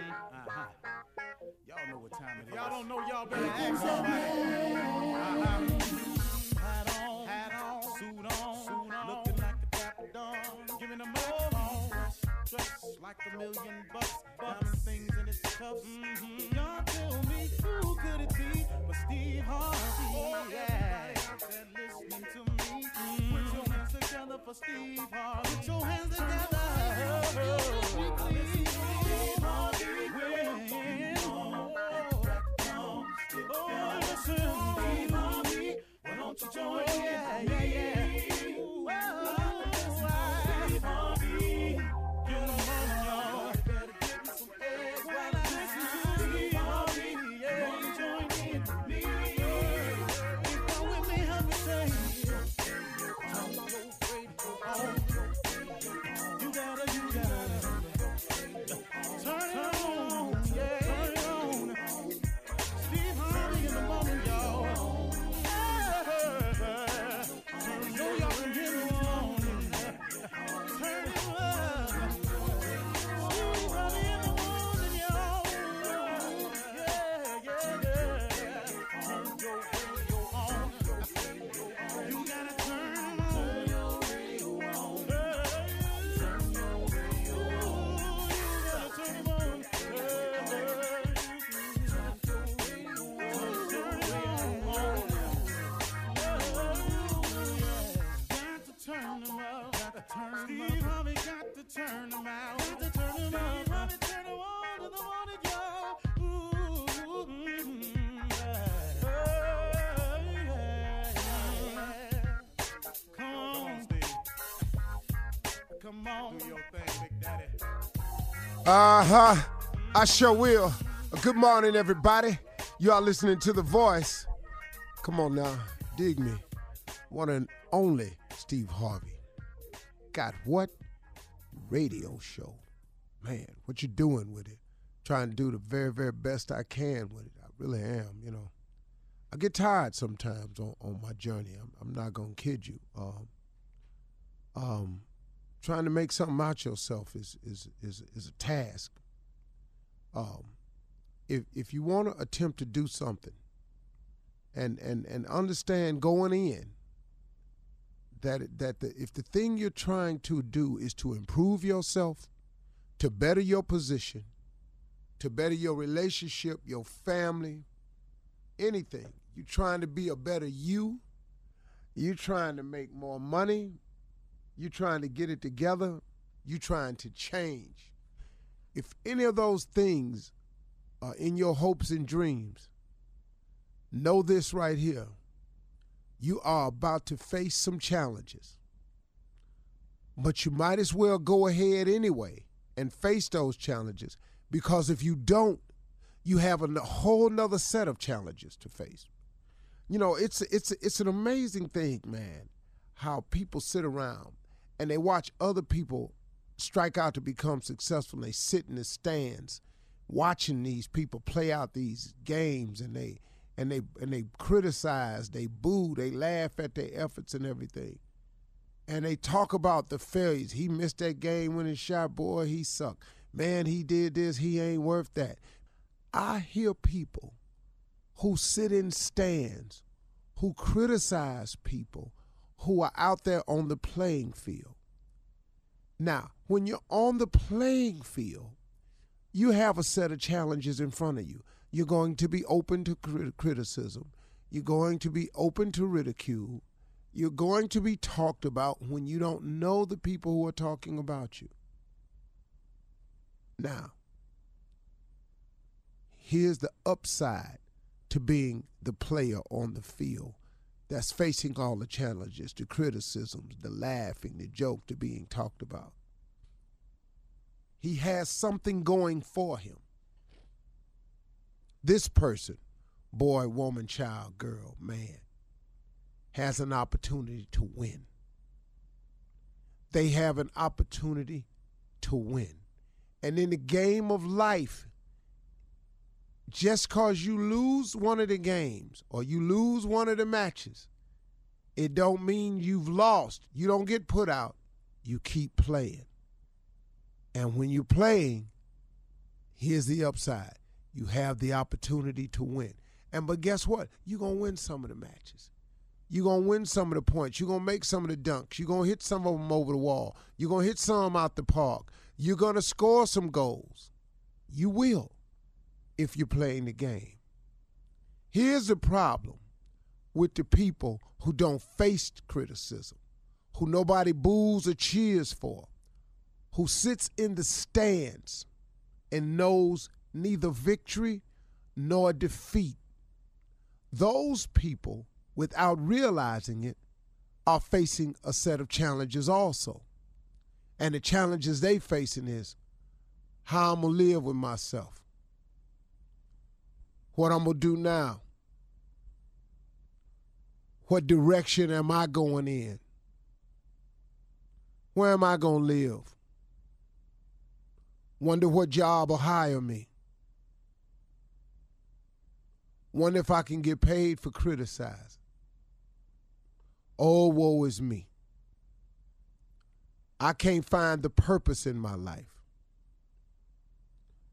Uh-huh. Y'all know what time it is. Y'all don't know, y'all better ask somebody. Uh-huh. Hat on, hat on, suit on, suit on. Looking like a dapper dawn. Giving a microphone. Dressed like a million bucks. Diamond things in its cuffs. Mm-hmm. Y'all tell me who could it be but Steve Harvey? Oh, yeah. Listening to me. Mm-hmm. Put your hands together for Steve Harvey. Put your hands together. Steve Harvey. Oh, listen, Harvey. Why don't you join in? Yeah, yeah, yeah. Come on. Do your thing, Big Daddy. Uh huh. I sure will. Good morning, everybody. You are listening to The Voice. Come on now, dig me. One and only Steve Harvey. Got what? Radio show. Man, what you doing with it? Trying to do the very, very best I can with it. I really am, you know. I get tired sometimes on, on my journey. I'm, I'm not gonna kid you. Um, um, trying to make something out yourself is is is is a task. Um, if if you want to attempt to do something, and and and understand going in that that the, if the thing you're trying to do is to improve yourself, to better your position, to better your relationship, your family, anything, you're trying to be a better you. You're trying to make more money. You're trying to get it together. You're trying to change. If any of those things are in your hopes and dreams, know this right here. You are about to face some challenges. But you might as well go ahead anyway and face those challenges because if you don't, you have a whole nother set of challenges to face. You know, it's it's it's an amazing thing, man, how people sit around and they watch other people strike out to become successful and they sit in the stands watching these people play out these games and they and they and they criticize, they boo, they laugh at their efforts and everything. And they talk about the failures. He missed that game winning shot, boy, he sucked. Man, he did this, he ain't worth that. I hear people who sit in stands, who criticize people who are out there on the playing field. Now, when you're on the playing field, you have a set of challenges in front of you. You're going to be open to crit- criticism. You're going to be open to ridicule. You're going to be talked about when you don't know the people who are talking about you. Now, here's the upside to being the player on the field that's facing all the challenges, the criticisms, the laughing, the joke, the being talked about. He has something going for him. This person, boy, woman, child, girl, man, has an opportunity to win. They have an opportunity to win. And in the game of life, just cause you lose one of the games or you lose one of the matches, it don't mean you've lost. You don't get put out. You keep playing. And when you're playing, Here's the upside you have the opportunity to win. And but guess what? You're to win some of the matches. You're to win some of the points. You're to make some of the dunks. You're to hit some of them over the wall. You're to hit some out the park. You're to score some goals. You will if you're playing the game. Here's the problem with the people who don't face criticism, who nobody boos or cheers for, who sits in the stands and knows neither victory nor defeat. Those people, without realizing it, are facing a set of challenges also. And the challenges they facing is how I'm gonna live with myself. What I'm gonna do now. What direction am I going in? Where am I gonna live? Wonder what job will hire me. Wonder if I can get paid for criticizing. Oh, woe is me. I can't find the purpose in my life.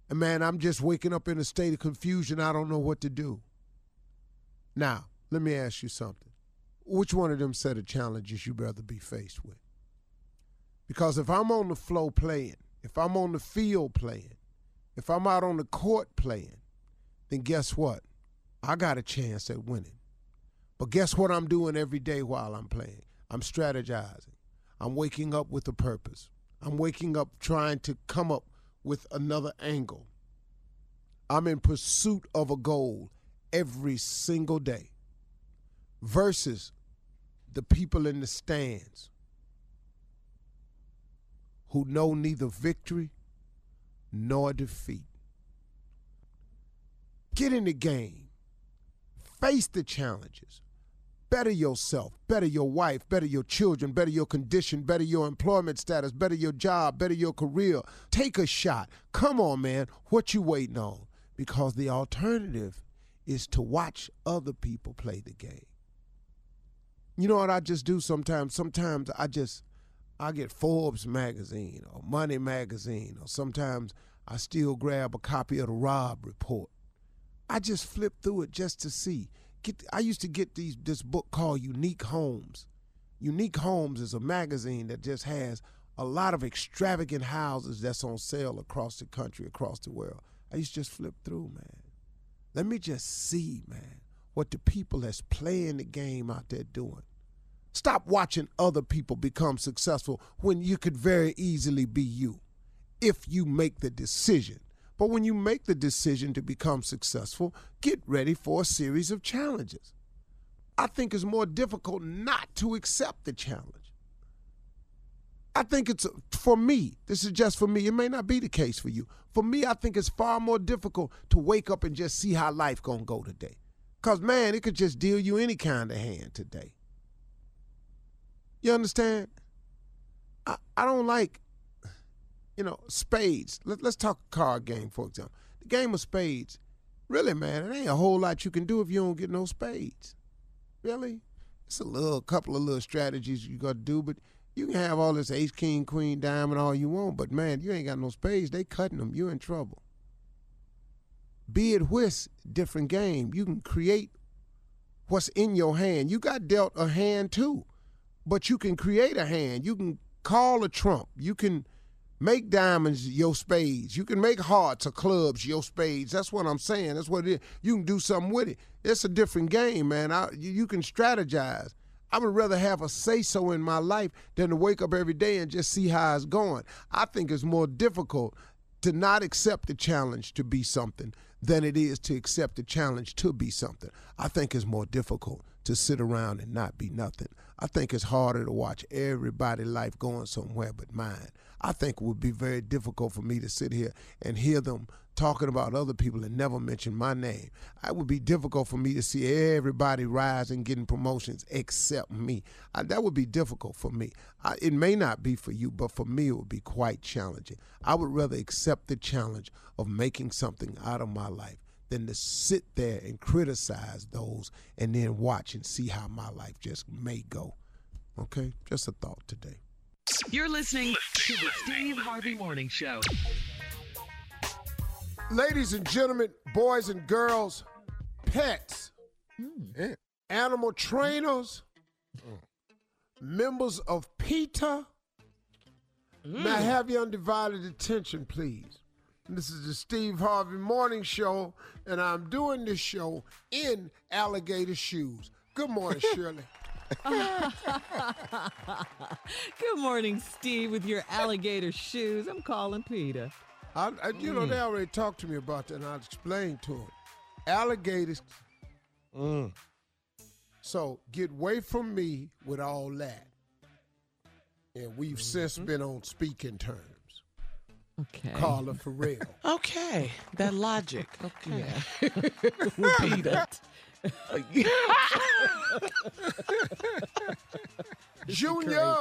And man, I'm just waking up in a state of confusion. I don't know what to do. Now, let me ask you something. Which one of them set of challenges you'd rather be faced with? Because if I'm on the flow playing, if I'm on the field playing, if I'm out on the court playing, then guess what? I got a chance at winning. But guess what I'm doing every day while I'm playing? I'm strategizing. I'm waking up with a purpose. I'm waking up trying to come up with another angle. I'm in pursuit of a goal every single day versus the people in the stands who know neither victory nor defeat. Get in the game, face the challenges, better yourself, better your wife, better your children, better your condition, better your employment status, better your job, better your career. Take a shot. Come on, man. What you waiting on? Because the alternative is to watch other people play the game. You know what I just do sometimes? Sometimes I just I get Forbes magazine or Money magazine, or sometimes I still grab a copy of the Robb Report. I just flip through it just to see. Get, I used to get these this book called Unique Homes. Unique Homes is a magazine that just has a lot of extravagant houses that's on sale across the country, across the world. I used to just flip through, man. Let me just see, man, what the people that's playing the game out there doing. Stop watching other people become successful when you could very easily be you if you make the decision. But when you make the decision to become successful, get ready for a series of challenges. I think it's more difficult not to accept the challenge. I think it's for me, this is just for me. It may not be the case for you. For me, I think it's far more difficult to wake up and just see how life to go today. Cuz man, it could just deal you any kind of hand today. You understand? I, I don't like, you know, spades. Let, let's talk card game, for example. The game of spades, really, man, it ain't a whole lot you can do if you don't get no spades. Really? It's a little couple of little strategies you got to do, but you can have all this ace, king, queen, diamond, all you want, but man, you ain't got no spades. They cutting them. You're in trouble. Be it whist, different game. You can create what's in your hand. You got dealt a hand too but you can create a hand. You can call a trump. You can make diamonds your spades. You can make hearts or clubs your spades. That's what I'm saying. That's what it is. You can do something with it. It's a different game, man. I, you, can strategize. I would rather have a say so in my life than to wake up every day and just see how it's going. I think it's more difficult to not accept the challenge to be something than it is to accept the challenge to be something. I think it's more difficult to sit around and not be nothing. I think it's harder to watch everybody' life going somewhere but mine. I think it would be very difficult for me to sit here and hear them talking about other people and never mention my name. It would be difficult for me to see everybody rise and getting promotions except me. I, that would be difficult for me. I, it may not be for you, but for me, it would be quite challenging. I would rather accept the challenge of making something out of my life than to sit there and criticize those and then watch and see how my life just may go. Okay? Just a thought today. You're listening to the Steve Harvey Morning Show. ladies and gentlemen, boys and girls, pets, Yeah. animal trainers, members of PETA, may I mm. have your undivided attention, please? This is the Steve Harvey Morning Show, and I'm doing this show in alligator shoes. Good morning, Shirley. Good morning, Steve, with your alligator shoes. I'm calling PETA. I, I, you know, they already talked to me about that, and I explained to them. Alligators. Mm. So get away from me with all that. And we've since been on speaking terms. Okay. Carla Ferrell. Okay, that logic. Okay. Repeat it. Junior.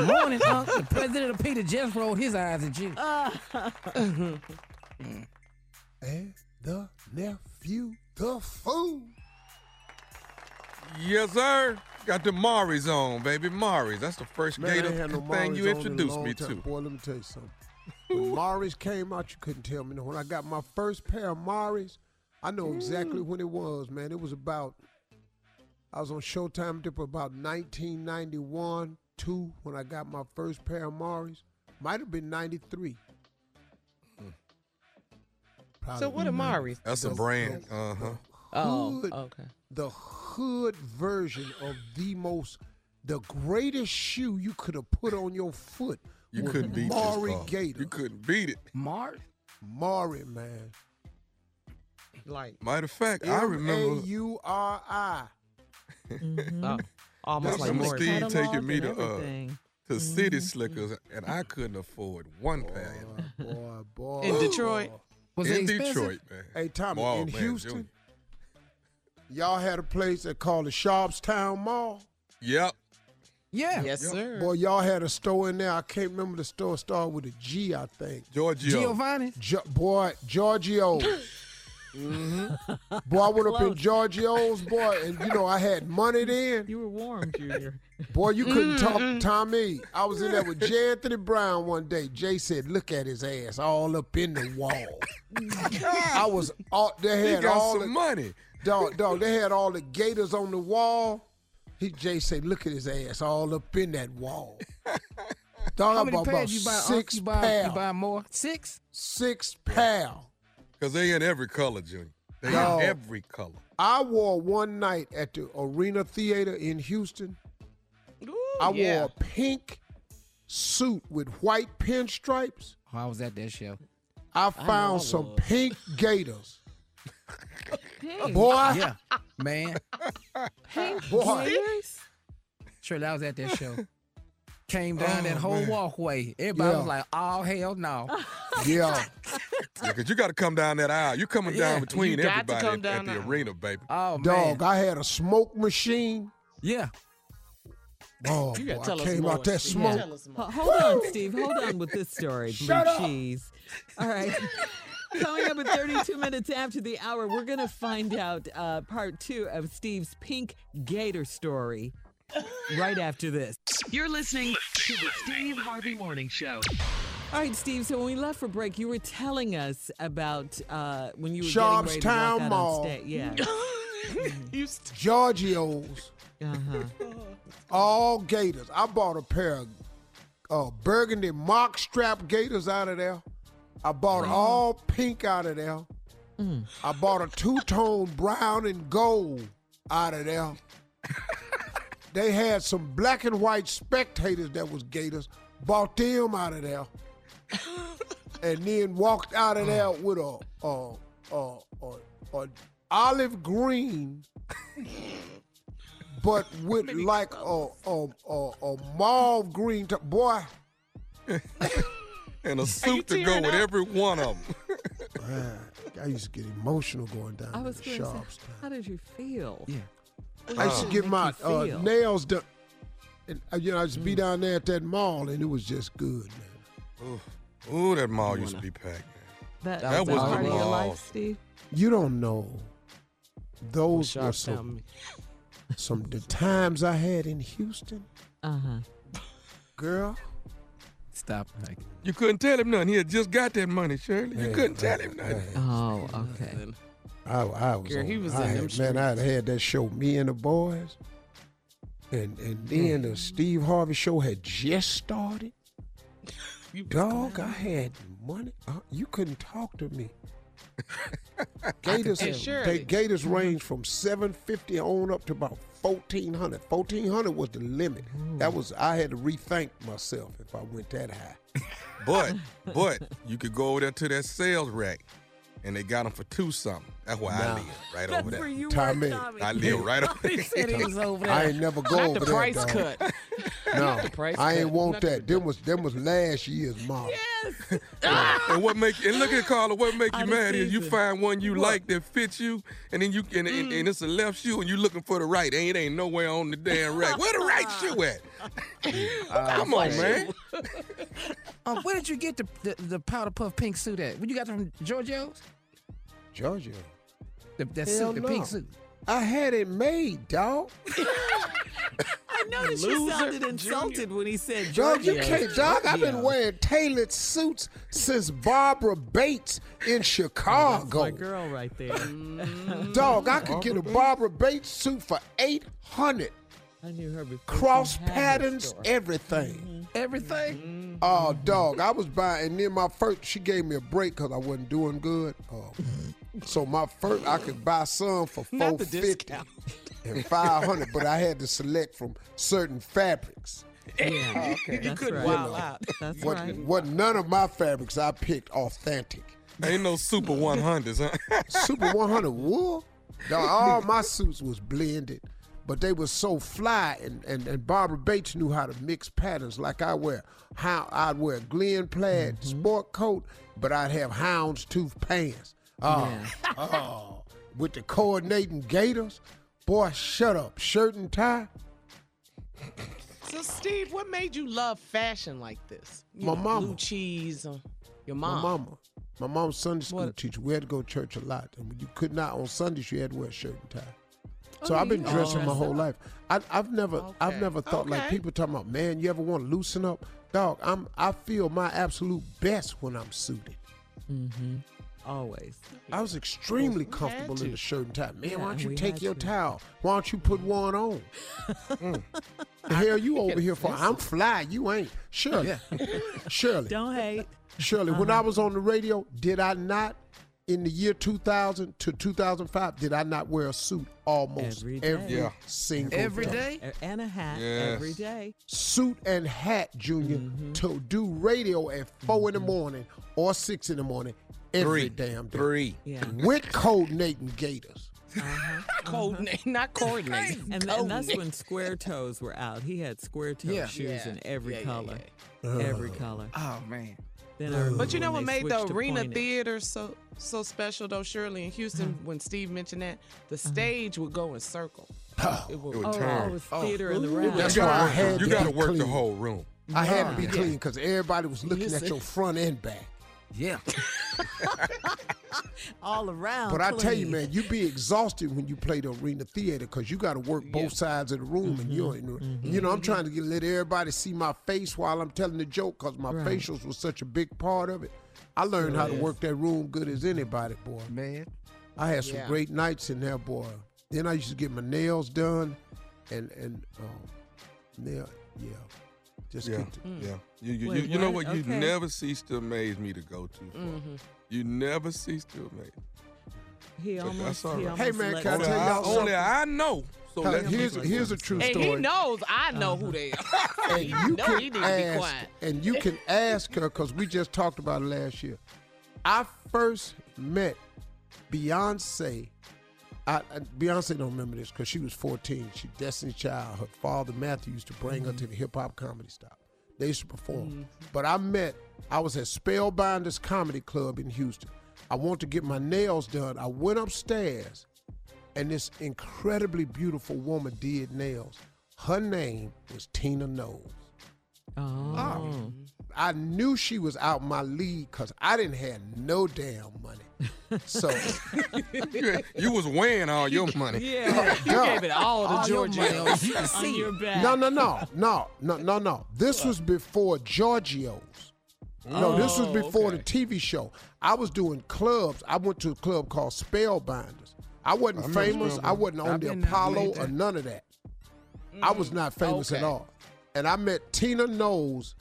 Morning, Unc. The president of PETA just rolled his eyes at you. Uh-huh. And the nephew, the fool. Yes, sir. Got the Mauris on, baby. Mauris. That's the first Man, I gator ain't had no thing Mauris you on in a introduced long me time. to. Boy, let me tell you something. When Mauris came out, you couldn't tell me. When I got my first pair of Mauris, I know exactly when it was, man. It was about, I was on Showtime Dip about 1991, 2, when I got my first pair of Mauris. Might have been 93. Probably So what are Mauris? That's a brand. the- Uh huh. Oh, Hood. okay. the hood version of the most, the greatest shoe you could have put on your foot. You couldn't beat Maury this. car. Gator. You couldn't beat it. Mart? Mauri, man. Like Matter of fact, I M A remember. U R I. oh, almost That's like some Mauris. Steve taking me to, uh, to City Slickers, and I couldn't afford one pair. Boy, boy, boy. In Detroit? Was it in expensive? Detroit, man. Hey, Tommy, in man, Houston, Junior. y'all had a place that called the Sharpstown Mall. Yep. Yeah. Yes, sir. Boy, y'all had a store in there. I can't remember the store. Started with a G, I think. Giorgio. Giovanni? Jo- boy, Giorgio's. mm-hmm. Boy, I went up in Close. Giorgio's, boy, and you know I had money then. You were warm, Junior. Boy, you couldn't talk to Tommy. I was in there with J. Anthony Brown one day. Jay said, "Look at his ass all up in the wall." I was all they He had got all some the money. dog, dog. They had all the gators on the wall. He Jay said, "Look at his ass all up in that wall." Dog, How I many bought about pairs you buy? Unc? six you buy, pounds. you buy more? Six? Six pounds. Because they in every color, Junior. They No. in every color. I wore one night at the Arena Theater in Houston. Ooh, I yeah. wore a pink suit with white pinstripes. Oh, I was at that show. I I found was. some pink gators. Hey, Boy, Yeah. Man. pink Boy. gators? Shirley, I was at that show. Came down that Oh, whole man. walkway. Everybody Yeah. was like, oh, hell no. yeah. Yeah, because you got to come down that aisle. You're coming Yeah, down between you everybody at, at down the the aisle. arena, baby. Oh, man. Dog, I had a smoke machine. Yeah. Oh, You boy, gotta I us came more. out that smoke. Tell us more. Ho- Hold on, Steve. Hold on with this story. Blue Shut up. cheese. All right. Coming up at 32 minutes after the hour, we're going to find out uh, part two of Steve's pink gator story right after this. You're listening to the Steve Harvey Morning Show. All right, Steve. So when we left for break, you were telling us about uh, when you were getting ready to walk Sharpstown out Mall. on stage. Yeah. You st- Giorgio's, Uh-huh. all gators. I bought a pair of uh, burgundy mock strap gators out of there. I bought all pink out of there. I bought a two tone brown and gold out of there. They had some black and white spectators that was gators. Bought them out of there. and then walked out of there oh. with a a a, a, a olive green, but with like a a, a a mauve green. T- boy, And a suit to go tearing with every one of them. man, I used to get emotional going down I to was the going to shops. say, how did you feel? Yeah. I used to get my uh, nails done. And, uh, you know, I used to be down there at that mall, and it was just good, man. Ooh, Ooh, that mall used to be packed, man. That, That that was was the part of your life, Steve? You don't know. Those were some, some the times I had in Houston, Uh-huh. girl. Stop. Like, You couldn't tell him nothing. He had just got that money, Shirley. You Man, couldn't tell him nothing. man. Oh, okay. I, I was, Girl, he was I in had, them man. I had had that show, Me and the Boys, and and then the Steve Harvey show had just started. You was Dog, I had money. Uh, you couldn't talk to me. Gators, And they, Gators range from seven fifty on up to about fourteen hundred. Fourteen hundred was the limit. That was I had to rethink myself if I went that high. But, but you could go over there to that sales rack, and they got them for two something. That's where I live, right That's over there. where you Tommy. were, Tommy. I live right over he there. said he was over there. I ain't never go Not over the there. price dog. cut. No, price I ain't cut. want Not the that. Them was them was last year's model. Yes. and what make and look at Carla, what make you Out of mad is you find one you like that fits you, and then you and, and, and it's a left shoe, and you looking for the right. Ain't ain't nowhere on the damn rack. Where the right shoe at? Come on, man. Um, where did you get the, the the powder puff pink suit at? Where you got it from Giorgio's? Georgia. The, that Hell suit, the no. pink suit. I had it made, dog. I noticed you Loser, sounded insulted when he said Dog, you Giorgio's. can't, dog. I've been wearing tailored suits since Barbara Bates in Chicago. My girl right there. Dog, I could get a Barbara Bates suit for eight hundred. I knew her before. Cross she had her patterns, store. everything. Mm-hmm. Everything. Mm-hmm. Oh, dog, I was buying, and then my first, she gave me a break because I wasn't doing good. Oh. Mm-hmm. so my first, I could buy some for four Not the and five hundred, but I had to select from certain fabrics. Yeah, You that's couldn't right. wild out. That's What, right. what none of my fabrics I picked authentic. Ain't no super 100s, huh? Super 100 wool. Dog, all my suits was blended, but they were so fly, and, and, and Barbara Bates knew how to mix patterns. Like I wear, how I'd wear a Glen plaid Mm-hmm. sport coat, but I'd have houndstooth pants. Oh, oh, with the coordinating gaiters. Boy, shut up. Shirt and tie. So, Steve, what made you love fashion like this? You My know, mama. Blue cheese. Your My mom. mama. My mom's Sunday school What? teacher. We had to go to church a lot. And you could not, on Sundays, you had to wear a shirt and tie. Oh, So I've been you dressing my whole up. life. I, I've never, I've never thought like people talking about, man, you ever want to loosen up? Dog, I'm, I feel my absolute best when I'm suited. Mm-hmm. Always. I was extremely you had comfortable in the shirt and tie. Man, Yeah, why don't you take your to. towel? Why don't you put one on? Mm. The hell you over here for? I'm fly. You ain't. Shirley. Shirley. Don't hate. Shirley, when I Uh-huh. was on the radio, did I not, in the year 2000 to 2005, did I not wear a suit almost Every day. Yeah. single Every time? day? And a hat Yes. every day. Suit and hat, Junior, Mm-hmm. to do radio at 4 in the morning or 6 in the morning every Three. damn day. Three. Yeah. With coordinating gators. Coordinate, not coordinate. And, and that's when square toes were out. He had square toe Yeah. shoes Yeah. in every Yeah, yeah, color. Uh-huh. Every color. Oh man. Then I But you know what made the arena pointed. theater so so special though, Shirley in Houston, uh-huh. when Steve mentioned that, the uh-huh. stage would go in circle. Oh, it would, It would Oh, turn. oh, it's theater in the round. That's you why gotta I work, had you gotta be work the whole room. I had to be clean because everybody was looking at your front and back. Yeah. all around. But I tell you, man, you be exhausted when you play the arena theater because you got to work both sides of the room, and you, Mm-hmm. you know, I'm trying to get, let everybody see my face while I'm telling the joke because my Right. facials was such a big part of it. I learned how to work that room good as anybody, boy. Man. I had some Yeah. great nights in there, boy. Then I used to get my nails done, and and um, nail, yeah, just Yeah, get to, yeah. You, you, Wait, you, you know what? what? You never cease to amaze me to go to. For. Mm-hmm. You never cease to amaze. He But almost, that's all he right. Hey, man, can I Only, tell I, y'all only? I know. So Now, let me here's be here's a true and story. he knows I know who they are. and you know can he need to be ask, quiet. and you can ask her because we just talked about it last year. I first met Beyonce. I, I- Beyonce don't remember this because she was 14. She Destiny Child. Her father Matthew used to bring her mm-hmm. to the hip hop comedy stop. They used to perform. Mm-hmm. But I met. I was at Spellbinders Comedy Club in Houston. I wanted to get my nails done. I went upstairs, and this incredibly beautiful woman did nails. Her name was Tina Knowles. Oh. oh. I knew she was out my league because I didn't have no damn money. So You, you was weighing all your money. Yeah. You No. gave it all to All Georgia. money on- You On see your it. back. no, no, no, no, no, no, no, no. This was before Giorgio's. No, this was Oh, before okay. the TV show. I was doing clubs. I went to a club called Spellbinders. I wasn't I famous. I wasn't on I've the Apollo or none of that. I was not mm, famous at all. And I met Tina Knowles,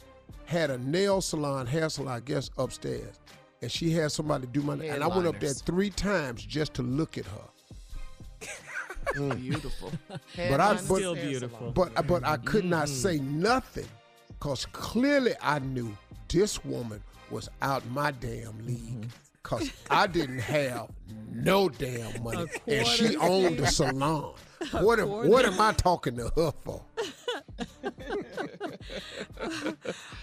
had a nail salon, hair salon, I guess, upstairs. And she had somebody do my nail. And I went up there three times just to look at her. Mm. Beautiful. But I- but- Still beautiful. salon. But but I could not say nothing because clearly I knew this woman was out my damn league because I didn't have no damn money and she owned the salon. What am, what am I talking to her for? All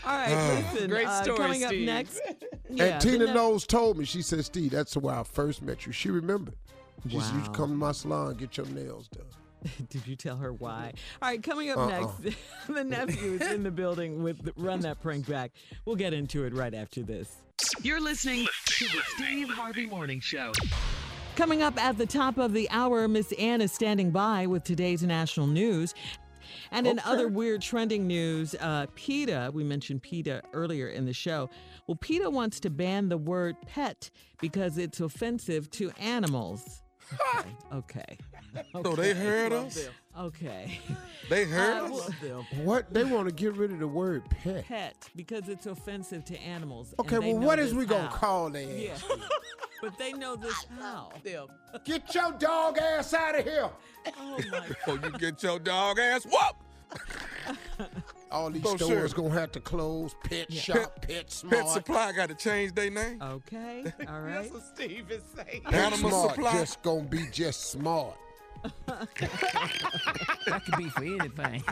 right, listen. Great uh, story, coming up next. Yeah, and Tina the ne- Knowles told me, she said, Steve, that's where I first met you. She remembered. She said, you should come to my salon and get your nails done. Did you tell her why? All right, coming up Uh-uh. next, the nephew is in the building with Run That Prank Back. We'll get into it right after this. You're listening to the Steve Harvey Morning Show. Coming up at the top of the hour, Miss Ann is standing by with today's national news. And in other weird trending news, uh, PETA, we mentioned PETA earlier in the show. Well, PETA wants to ban the word pet because it's offensive to animals. Okay. Okay. So they heard us. Okay. They heard Uh, us. well, What? They want to get rid of the word pet. pet because it's offensive to animals. Okay, well, what is this we going to how. call their Yeah. but they know this how. Them. Get your dog ass out of here. Oh my Before you get your dog ass whoop. All these Oh, stores sure. gonna have to close. Pet shop, PetSmart. Pet Supply got to change their name. Okay. All right. That's what Steve is saying. Pet Animal smart Supply. just gonna be just smart. That could be for anything.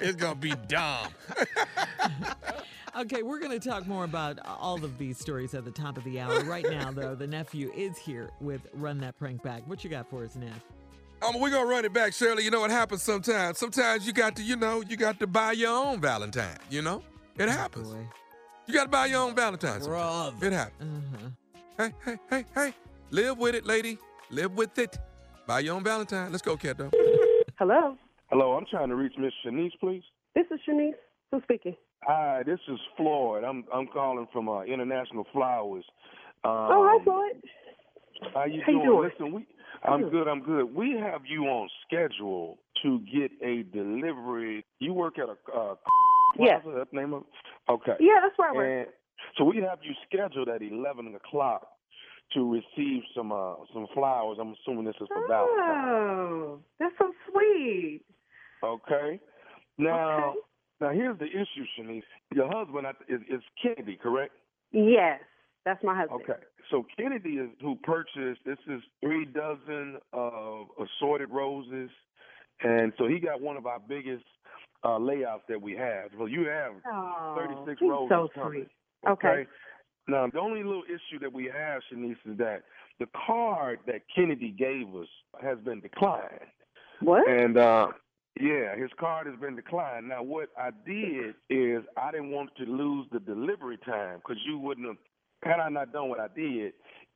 It's gonna be dumb. Okay, we're going to talk more about all of these stories at the top of the hour. Right now, though, the nephew is here with Run That Prank Back. What you got for us, Neff? Um, we're gonna run it back, Shirley. You know what happens sometimes? Sometimes you got to, you know, you got to buy your own Valentine. You know, it happens. Boy. You got to buy your own Valentine. sometimes. It happens. Uh-huh. Hey, hey, hey, hey! Live with it, lady. Live with it. Buy your own Valentine. Let's go, Kato. Hello, Hello, I'm trying to reach Miss Shanice, please. this is Shanice. Who's speaking? Hi, this is Floyd. I'm I'm calling from uh, International Flowers. Um, oh, hi, Floyd. How you How you doing? doing? Listen, we I'm good. I'm good. We have you on schedule to get a delivery. You work at a uh, Yes. plaza. That's the name of. Okay. Yeah, that's where I work. And so we have you scheduled at 11 o'clock to receive some uh, some flowers. I'm assuming this is for Valentine's. Oh, that's so sweet. Okay. Now, Okay. now here's the issue, Shanice. Your husband is, is Kennedy, correct? Yes, that's my husband. Okay. So Kennedy is who purchased. This is three dozen of assorted roses, and so he got one of our biggest uh, layouts that we have. Well, you have Oh, 36 he's roses so coming. sweet. Okay. Now, the only little issue that we have, Shanice, is that the card that Kennedy gave us has been declined. What? And uh yeah, his card has been declined. Now, what I did is I didn't want to lose the delivery time because you wouldn't have. Had I not done what I did,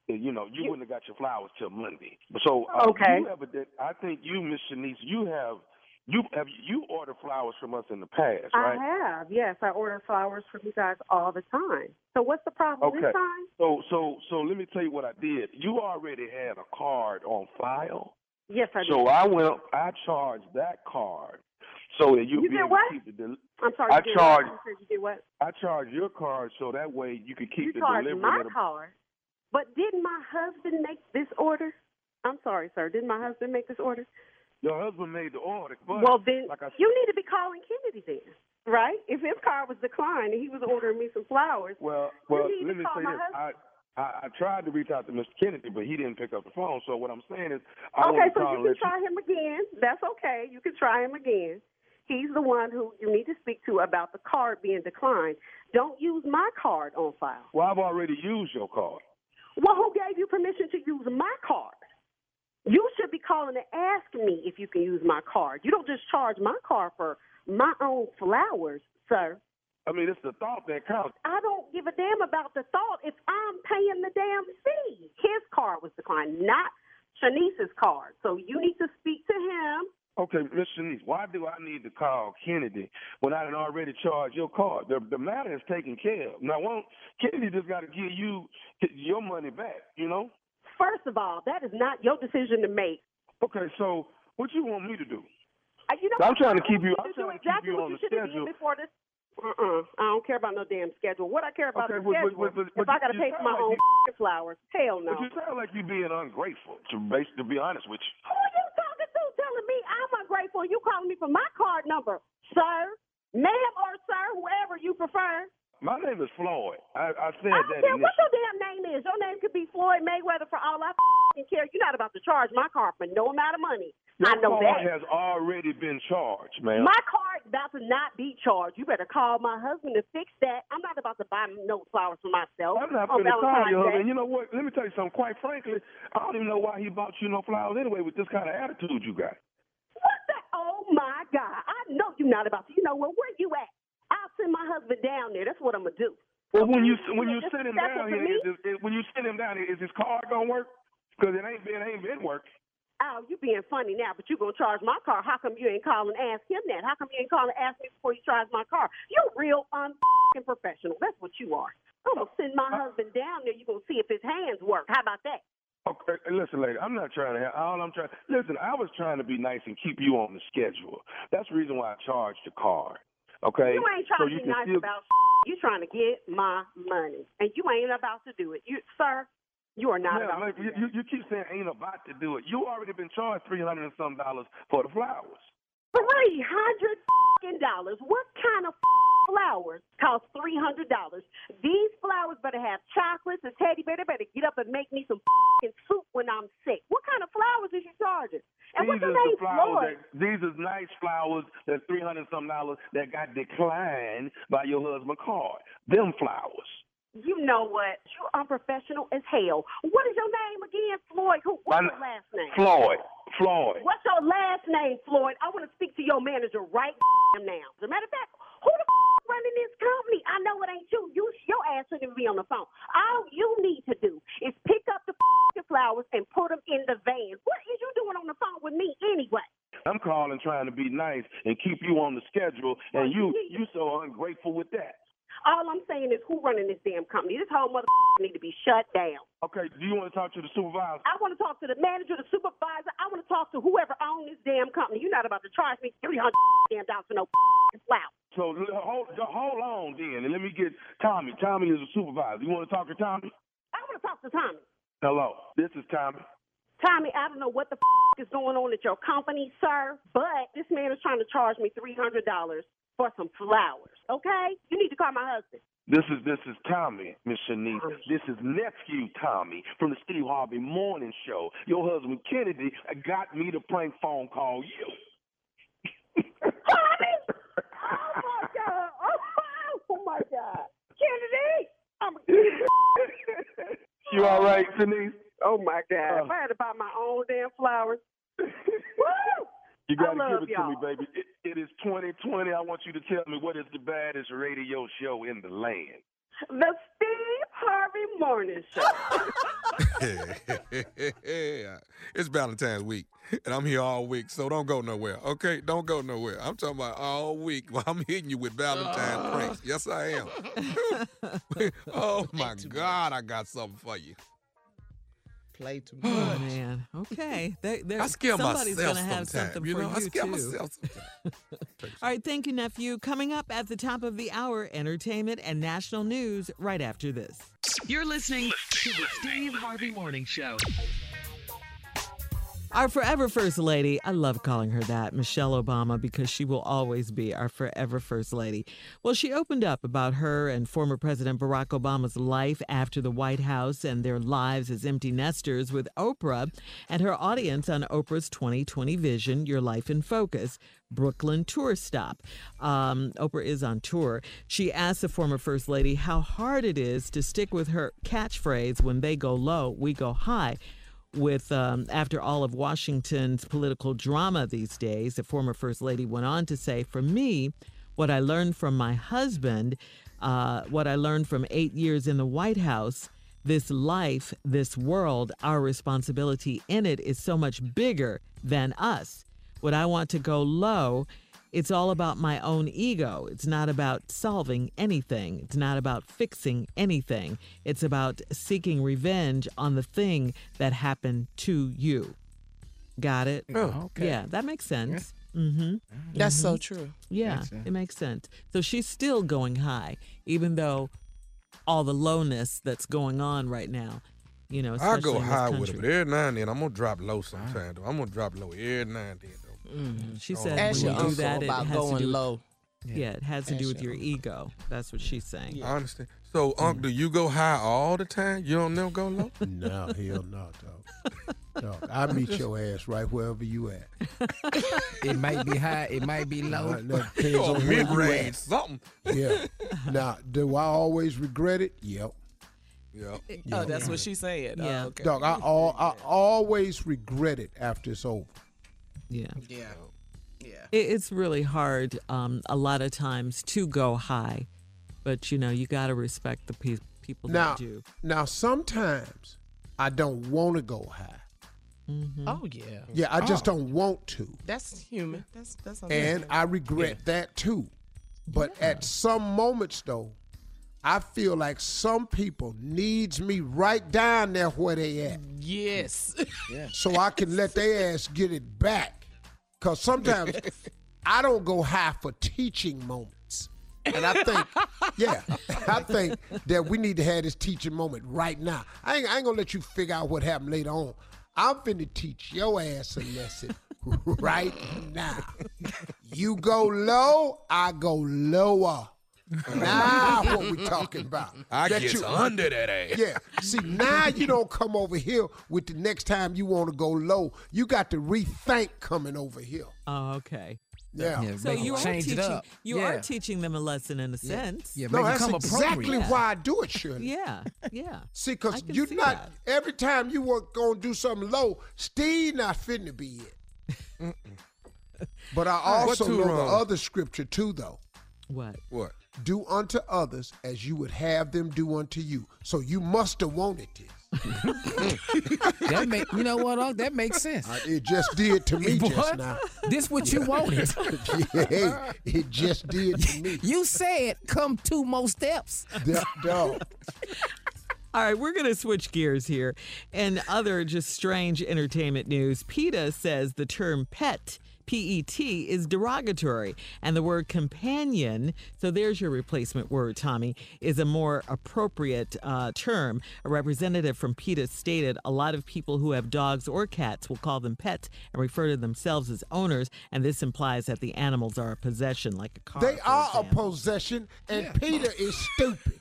you know, you, wouldn't have got your flowers till Monday. So, uh, Okay. you have a, I think you, Miss Shanice, you have you have you ordered flowers from us in the past, right? I have. Yes, I order flowers from you guys all the time. So what's the problem Okay. this time? So, so, so let me tell you what I did. You already had a card on file. Yes, I do. So I went, I charged that card so that you'll You be did able what? to keep the. Del- I'm sorry. I you did charge- What? You did what? I charge your card so that way you could keep You the charged delivery. my at a- card. But didn't my husband make this order? I'm sorry, sir. Didn't my husband make this order? Your husband made the order, but well, then like I said, you need to be calling Kennedy then, right? If his card was declined and he was ordering me some flowers, well, well, let me say this. I, I I tried to reach out to Mr. Kennedy, but he didn't pick up the phone. So what I'm saying is, I okay, so you can try him again. That's okay. You can try him again. He's the one who you need to speak to about the card being declined. Don't use my card on file. Well, I've already used your card. Well, who gave you permission to use my card? You should be calling to ask me if you can use my card. You don't just charge my card for my own flowers, sir. I mean, it's the thought that counts. I don't give a damn about the thought if I'm paying the damn fee. His card was declined, not Shanice's card. So you need to speak to him. Okay, Miss Shanice, why do I need to call Kennedy when I had already charged your card? The the matter is taken care of. Now, won't Kennedy just got to give you your money back? You know? First of all, that is not your decision to make. Okay, so what you want me to do? Uh, you know, I'm trying to keep you. you I'm trying to keep exactly you what on you the schedule. before this. Uh-uh. I don't care about no damn schedule. What I care about Okay, is but- schedule. but- but- but if I got to you pay for my own you- flowers, hell no. But you sound like you're being ungrateful. To base, to be honest with you. Who are you talking to telling me I'm ungrateful you calling me for my card number? Sir, ma'am, or sir, whoever you prefer. My name is Floyd. I, I said I don't that. care what your damn name is. Your name could be Floyd Mayweather for all I f***ing care. You're not about to charge my card for no amount of money. Your I know that. has already been charged, man. My card's about to not be charged. You better call my husband to fix that. I'm not about to buy no flowers for myself. I'm not going to call Valentine's you, Day. and you know what? Let me tell you something. Quite frankly, I don't even know why he bought you no flowers anyway with this kind of attitude you got. What the? Oh my God! I know you're not about to. You know what? Where you at? I'll send my husband down there. That's what I'm gonna do. Well, when you when you sit him down here, is, is, when you sit him down here, is his car gonna work? Because it ain't been ain't been working. Oh, you being funny now, but you gonna charge my car. How come you ain't call and ask him that? How come you ain't call and ask me before you charge my car? You're real un professional. That's what you are. I'm gonna send my husband down there. You gonna see if his hands work. How about that? Okay, listen, lady. I'm not trying to. All I'm trying. Listen, I was trying to be nice and keep you on the schedule. That's the reason why I charged the card. Okay. You ain't trying so to you be nice still, about. You trying to get my money, and you ain't about to do it. You, sir, you are not Yeah, about like, to do that. you, you keep saying ain't about to do it. You already been charged three hundred and some dollars for the flowers. Three hundred fucking dollars. What kind of flowers cost three hundred dollars? These flowers better have chocolates and teddy bear. They better get up and make me some fucking soup when I'm sick. What kind of flowers is you charging? And these what's the name, Floyd? that, these is nice flowers that's three hundred some dollars that got declined by your husband card. Them flowers. You know what? You're unprofessional as hell. What is your name again, Floyd? Who? What's My- your last name? Floyd. Floyd. What's your last name, Floyd? I want to speak to your manager right now. As a matter of fact, who the f- running this company? I know it ain't you. You your ass shouldn't be on the phone. All you need to do is pick up the f- flowers and put them in the van. What is you doing on the phone with me anyway? I'm calling trying to be nice and keep you on the schedule, and you you so ungrateful with that. All I'm saying is who running this damn company? This whole mother need to be shut down. Okay, do you want to talk to the supervisor? I want to talk to the manager, the supervisor. I want to talk to whoever owns this damn company. You're not about to charge me three hundred damn dollars for no flowers. So hold hold on then, and let me get Tommy. Tommy is a supervisor. You want to talk to Tommy? I want to talk to Tommy. Hello, this is Tommy. Tommy, I don't know what the f- is going on at your company, sir, but this man is trying to charge me three hundred dollars for some flowers. Okay, you need to call my husband. This is this is Tommy, Miss Shanice. This is nephew Tommy from the Steve Harvey Morning Show. Your husband Kennedy got me to prank phone call you. Tommy! Oh my God! Oh, my God! Kennedy! I'm you all right, Shanice? Oh my God! Uh. if I had to buy my own damn flowers, woo! You got to I give love it to me, baby. It, it is 2020. I want you to tell me what is the baddest radio show in the land. The Steve Harvey Morning Show. it's Valentine's week, and I'm here all week, so don't go nowhere. Okay, don't go nowhere. I'm talking about all week. While I'm hitting you with Valentine pranks. Yes, I am. oh my God, I got something for you. Play too Oh. Man, okay. There, there, I scare somebody's myself gonna have sometimes. something You for know, you I scare too. myself sometimes. All right, thank you, nephew. Coming up at the top of the hour, entertainment and national news right after this. You're listening to the Steve Harvey Morning Show. Our forever first lady, I love calling her that, Michelle Obama, because she will always be our forever first lady. Well, she opened up about her and former President Barack Obama's life after the White House and their lives as empty nesters with Oprah and her audience on Oprah's 2020 Vision, Your Life in Focus. Brooklyn tour stop. Um, Oprah is on tour. She asked the former First Lady how hard it is to stick with her catchphrase when they go low, we go high with um, after all of Washington's political drama these days, the former First Lady went on to say, For me, what I learned from my husband, uh, what I learned from eight years in the White House, this life, this world, our responsibility in it is so much bigger than us. When I want to go low, it's all about my own ego. It's not about solving anything. It's not about fixing anything. It's about seeking revenge on the thing that happened to you. Got it? Oh, okay. Yeah, that makes sense. Mm-hmm. That's so true. Yeah, Makes it makes sense. So she's still going high, even though all the lowness that's going on right now. You know, I especially go in this high with it, but every now and then I'm gonna drop low sometime. Though. I'm gonna drop low every now and then. Mm. Though. She said Ask when you do uncle that, it about has to do with- low. Yeah, it has to do with your your ego. That's what she's saying. I understand. So, Unc, do you go high all the time? You don't never go low? No, hell no, dog. Dog, I meet your ass right wherever you at. It might be high, it might be low. that depends on where mid you range, something. Yeah. Now, do I always regret it? Yep. Yeah. Oh, that's what she said. Yeah. Oh, okay. Dog, I, all, I always regret it after it's over. Yeah. Yeah. Yeah. It, it's really hard um, a lot of times to go high, but you know, you got to respect the pe- people Now, that do. now sometimes I don't want to go high. Oh yeah. Yeah, I just don't want to. That's human. That's that's And. I regret that too. But at some moments though, I feel like some people needs me right down there where they at. yes. Yeah. So I can let their ass get it back. Cause sometimes I don't go high for teaching moments. And I think, yeah, I think that we need to have this teaching moment right now. I ain't, I ain't gonna let you figure out what happened later on. I'm finna teach your ass a lesson right now. You go low, I go lower. Now what we talking about? I That get you- under that ass. yeah. See, now you don't come over here with the next time you want to go low. You got to rethink coming over here. Oh, okay. Yeah. Yeah, So you are teaching. up. You yeah. are teaching them a lesson in a sense. Yeah, No, that's exactly why I do it, Shirley. Yeah. Yeah. See, because can you see not that. every time you were gonna do something low, Steve not fitting to be it. but I also know wrong? the other scripture too, though. What? What? Do unto others as you would have them do unto you. So you must have wanted this. That make you know what? Unc? That makes sense. Uh, It just did to me just now. This what you wanted. yeah, it just did to me. You said come two more steps. D- dog. All right, we're going to switch gears here. And other just strange entertainment news PETA says the term pet, P E T, is derogatory. And the word companion, so there's your replacement word, Tommy, is a more appropriate uh, term. A representative from PETA stated a lot of people who have dogs or cats will call them pets and refer to themselves as owners. And this implies that the animals are a possession, like a car. They for are a possession, and PETA is stupid.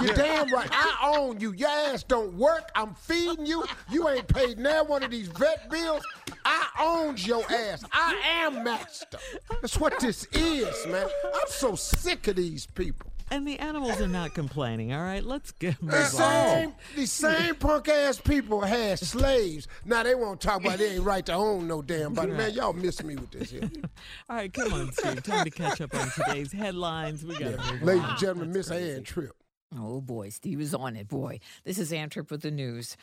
You're damn right. I own you. Your ass don't work. I'm feeding you. You ain't paid now one of these vet bills. I owns your ass. I am master. That's what this is, man. I'm so sick of these people. And the animals are not complaining, all right? Let's get move The on. same, these same punk ass people had slaves. Now they won't talk about they ain't right to own no damn body. Man, y'all miss me with this here. All right, come on, Steve. Time to catch up on today's headlines. We got to move Ladies and gentlemen, Miss Ann Tripp. Oh boy, Steve is on it, boy. This is Ann Tripp with the news.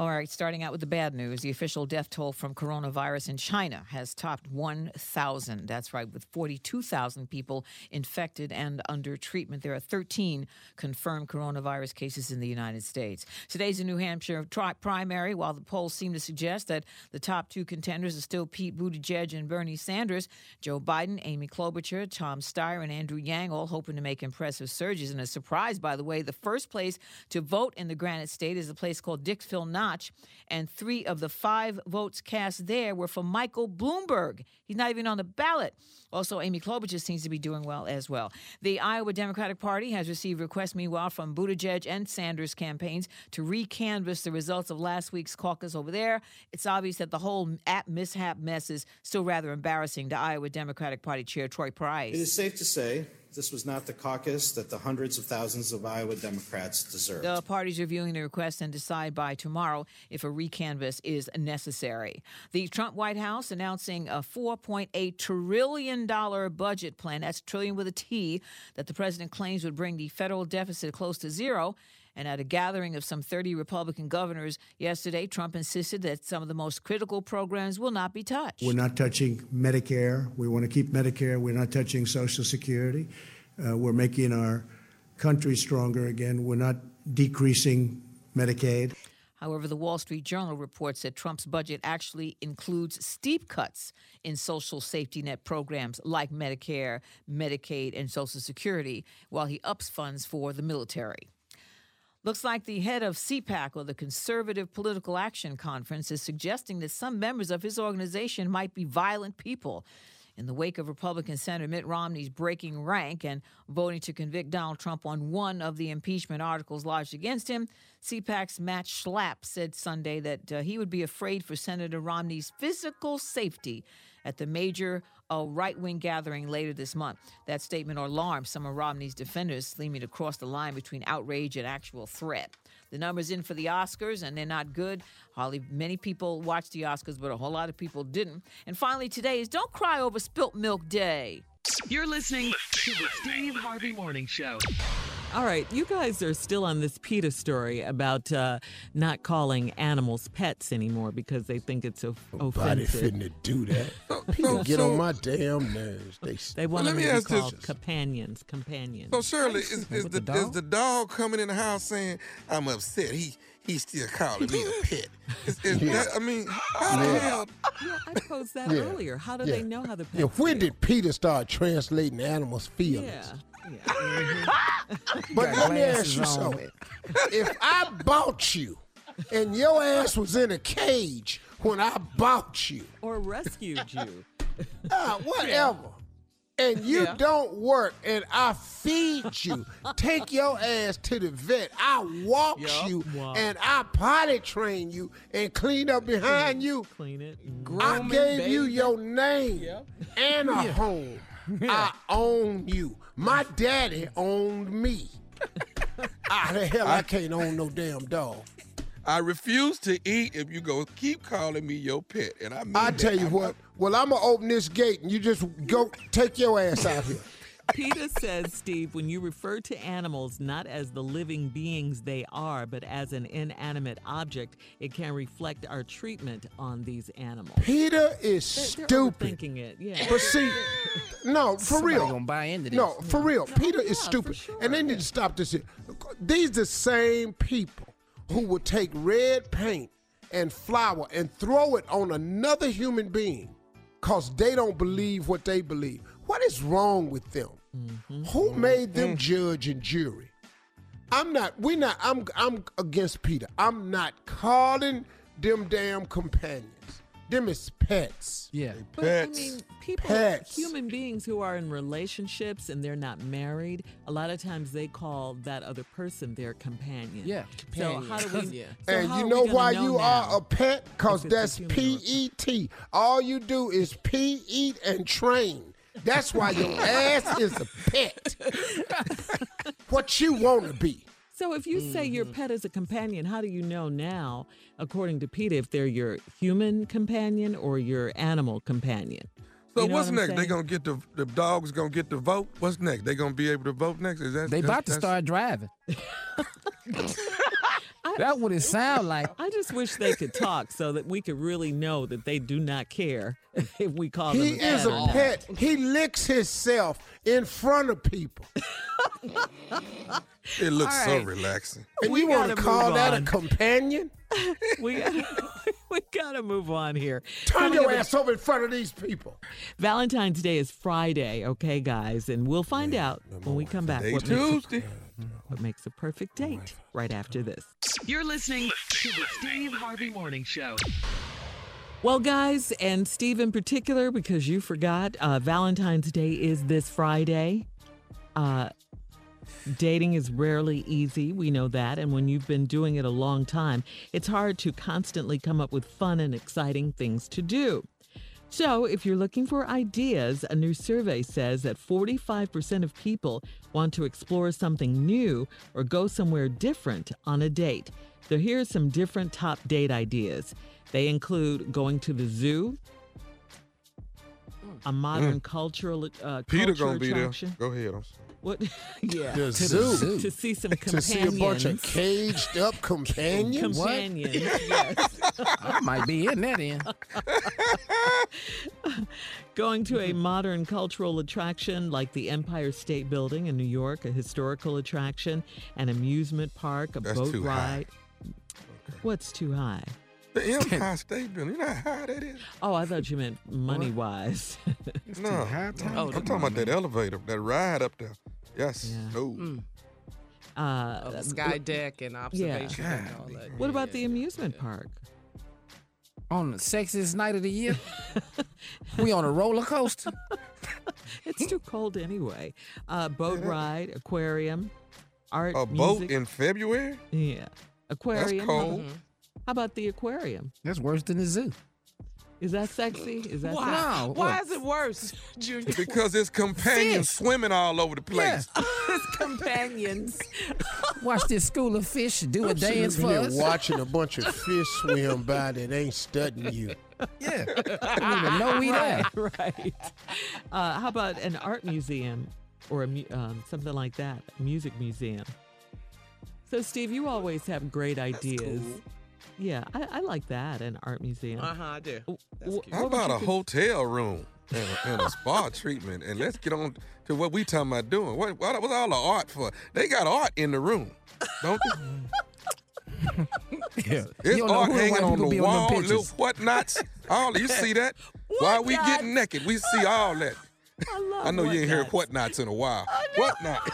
All right, starting out with the bad news. The official death toll from coronavirus in China has topped 1,000. That's right, with 42,000 people infected and under treatment. There are 13 confirmed coronavirus cases in the United States. Today's a New Hampshire tri- primary. While the polls seem to suggest that the top two contenders are still Pete Buttigieg and Bernie Sanders, Joe Biden, Amy Klobuchar, Tom Steyer, and Andrew Yang all hoping to make impressive surges. And a surprise, by the way, the first place to vote in the Granite State is a place called Dixville Notch, and three of the five votes cast there were for Michael Bloomberg. He's not even on the ballot. Also, Amy Klobuchar seems to be doing well as well. The Iowa Democratic Party has received requests, meanwhile, from Buttigieg and Sanders campaigns to recanvass the results of last week's caucus over there. It's obvious that the whole app mishap mess is still rather embarrassing to Iowa Democratic Party Chair Troy Price. It is safe to say this was not the caucus that the hundreds of thousands of Iowa Democrats deserved. The parties are reviewing the request and decide by tomorrow if a recanvass is necessary. The Trump White House announcing a $4.8 trillion budget plan, that's trillion with a T, that the president claims would bring the federal deficit close to zero And at a gathering of some 30 Republican governors yesterday, Trump insisted that some of the most critical programs will not be touched. We're not touching Medicare. We want to keep Medicare. We're not touching Social Security. Uh, we're making our country stronger again. We're not decreasing Medicaid. However, the Wall Street Journal reports that Trump's budget actually includes steep cuts in social safety net programs like Medicare, Medicaid, and Social Security, while he ups funds for the military. Looks like the head of CPAC, or the Conservative Political Action Conference, is suggesting that some members of his organization might be violent people. In the wake of Republican Senator Mitt Romney's breaking rank and voting to convict Donald Trump on one of the impeachment articles lodged against him, CPAC's Matt Schlapp said Sunday that uh, he would be afraid for Senator Romney's physical safety at the major uh, right wing gathering later this month. That statement alarmed some of Romney's defenders, seeming to cross the line between outrage and actual threat. The numbers in for the Oscars, and they're not good. Hardly many people watch the Oscars, but a whole lot of people didn't. And finally, today is Don't Cry Over Spilt Milk Day. You're listening to the Steve Harvey Morning Show. All right, you guys are still on this PETA story about uh, not calling animals pets anymore because they think it's o- Nobody offensive. finna do that. So- People get on my damn nerves. They They want let them me to be ask this. called companions. Companions. So Shirley, is, is With the, the is dog? the dog coming in the house saying, "I'm upset"? He he's still calling me a pet. Is, is Yeah. that, I mean, how the Yeah. hell? yeah, I posed that Yeah. earlier. How do Yeah. they know how the pets Yeah, when feel? did PETA start translating animals' feelings? Yeah. Yeah. But let me ask you something. if I bought you and your ass was in a cage when I bought you, Or rescued you. ah, whatever, and you Yeah. don't work and I feed you, take your ass to the vet, I walk Yup. you Wow. and I potty train you and clean up behind you, Clean it. Mm. I Grooming, gave you your name Yep. and a home. I own you. My daddy owned me. Ah, the hell I can't own no damn dog? I refuse to eat if you go keep calling me your pet, and I mean I tell you I'm what. not- Well, I'm gonna open this gate and you just go take your ass out here. PETA says, Steve, when you refer to animals not as the living beings they are, but as an inanimate object, it can reflect our treatment on these animals. PETA is They're- they're stupid. overthinking it, yeah. But see, no, for Somebody real. gonna buy into this. No, for mm-hmm. real. PETA is yeah, stupid. sure. And they need to stop this shit. These the same people who would take red paint and flour and throw it on another human being because they don't believe what they believe. What is wrong with them? Mm-hmm. Who made them judge and jury? I'm not, we not, I'm I'm against PETA. I'm not calling them damn companions. Them is pets. Yeah. But Pets. I mean, people, Pets. human beings who are in relationships and they're not married, a lot of times they call that other person their companion. Yeah, So how do we? Yeah. so and you know why know you now? are a pet? Because if it's a that's human or P a pet? E T. All you do is pee, eat, and train. That's why your ass is a pet. what you want to be. So if you say your Mm-hmm. pet is a companion, how do you know now, according to PETA, if they're your human companion or your animal companion? So You know what's what I'm next? They saying? gonna get the the dogs gonna get the vote. What's next? They gonna be able to vote next? Is that They that's- about to that's- start driving. That's what it sound like. I just wish they could talk so that we could really know that they do not care if we call He them is a a pet. or not. pet. He licks himself in front of people. It looks All so relaxing. And We you want to call move that a companion? we gotta, we gotta move on here. Turn Coming your ass over in front of these people. Valentine's Day is Friday, okay, guys, and we'll find out when we come back Day what makes, Tuesday. What makes a perfect date right after this. You're listening to the Steve Harvey Morning Show. Well, guys, and Steve in particular, because you forgot, uh, Valentine's Day is this Friday. Uh, dating is rarely easy. We know that. And when you've been doing it a long time, it's hard to constantly come up with fun and exciting things to do. So, if you're looking for ideas, a new survey says that 45% of people want to explore something new or go somewhere different on a date. So, here are some different top date ideas. They include going to the zoo, a modern cultural uh, PETA culture gonna be there. attraction. Go ahead. I'm sorry. What? yeah. The To the zoo. zoo. To see some To companions. see a bunch of caged up companions. companions. yes. I might be in that end. Going to a modern cultural attraction like the Empire State Building in New York, a historical attraction, an amusement park, a That's boat too high. ride. What's too high? The Empire State Building. You know how high that is? Oh, I thought you meant money wise. No. high time. Oh, I'm talking about that elevator, that ride up there. Yes. Yeah. No. Mm. uh, Oh, the sky deck and observation and all that. What Yeah, about yeah, the amusement yeah. park? On the sexiest night of the year, we on a roller coaster. It's too cold anyway. Uh, boat ride, aquarium, art, A boat in February? yeah, aquarium. How cold. about- How about the aquarium? That's worse than the zoo. Is that sexy? Is that Why? No, Why is it worse, Junior? Because it's companions Fish. swimming all over the place. His companions. Watch this school of fish do a I'm sitting dance over for here us. watching a bunch of fish swim by that ain't studying you. Yeah, I didn't even know we there. right, right. Uh, how about an art museum or a mu- um, something like that? A music museum. So, Steve, you always have great ideas. Yeah, I, I like that. An art museum. Uh huh, I do. W- That's. How about a con- hotel room and a, and a spa treatment? And let's get on to what we talking about doing. What, what what's all the art for? They got art in the room, don't they? Yeah. There's You don't know art who the hanging on the be on wall, little whatnots. All you see that? While we getting naked, we see all that. I, love I know you ain't heard whatnots. whatnots in a while. Whatnots?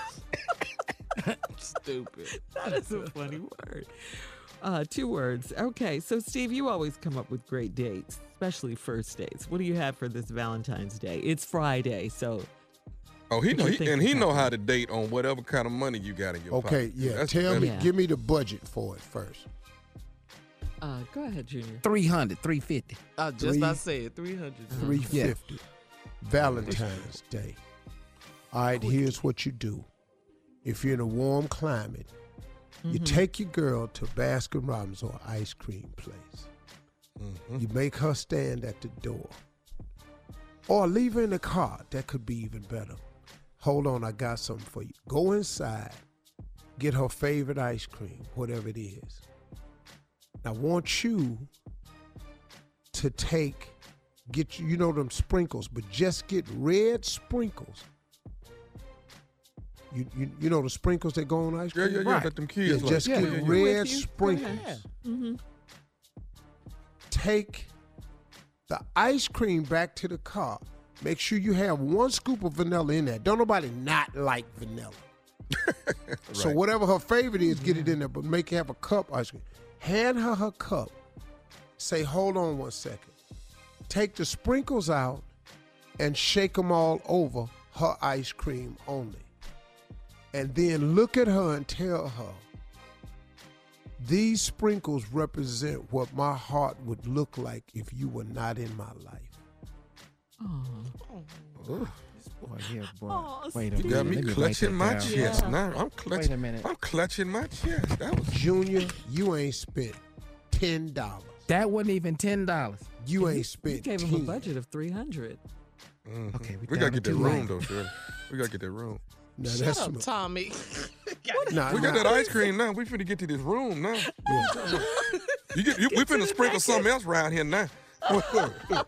Stupid. That is a funny word. Uh, two words. Okay, so Steve, you always come up with great dates, especially first dates. What do you have for this Valentine's Day? It's Friday, so Oh, he know, he, and he know how to date on whatever kind of money you got in your pocket. Okay, yeah. That's Tell me, Yeah. give me the budget for it first. uh, go ahead, Junior. 300, 350. I just Three- about to say it. 300. Three fifty. Valentine's Day. All right, here's what you do. If you're in a warm climate, you take your girl to Baskin Robbins or ice cream place. Mhm. You make her stand at the door. Or leave her in the car. That could be even better. Hold on, I got something for you. Go inside, get her favorite ice cream, whatever it is. I want you to take, get you, you know them sprinkles, but just get red sprinkles. You, you, you know the sprinkles that go on ice Yeah, cream? yeah, yeah. That them kids Yeah, like. just yeah, get yeah, yeah. red With sprinkles. Mm-hmm. Take the ice cream back to the car. Make sure you have one scoop of vanilla in there. Don't nobody not like vanilla. right. So whatever her favorite is, get it in there, but make her have a cup ice cream. Hand her her cup. Say, hold on one second. Take the sprinkles out and shake them all over her ice cream only. And then look at her and tell her, these sprinkles represent what my heart would look like if you were not in my life. Oh, Boy, yeah, boy. Aw, Wait a You minute. got me clutching that my down. chest Yeah. now. I'm clutching. a minute. I'm clutching my chest. That was Junior, you ain't spent ten dollars. That wasn't even ten dollars. You ain't spent. You spent gave 10. him a budget of three hundred. mhm. Okay, we we gotta get to that room though, Shirley. We gotta get that room. Now Shut that's up, my- Tommy. nah, We got nah. that ice cream now. We finna get to this room now. You get, you, we finna sprinkle something else around here now.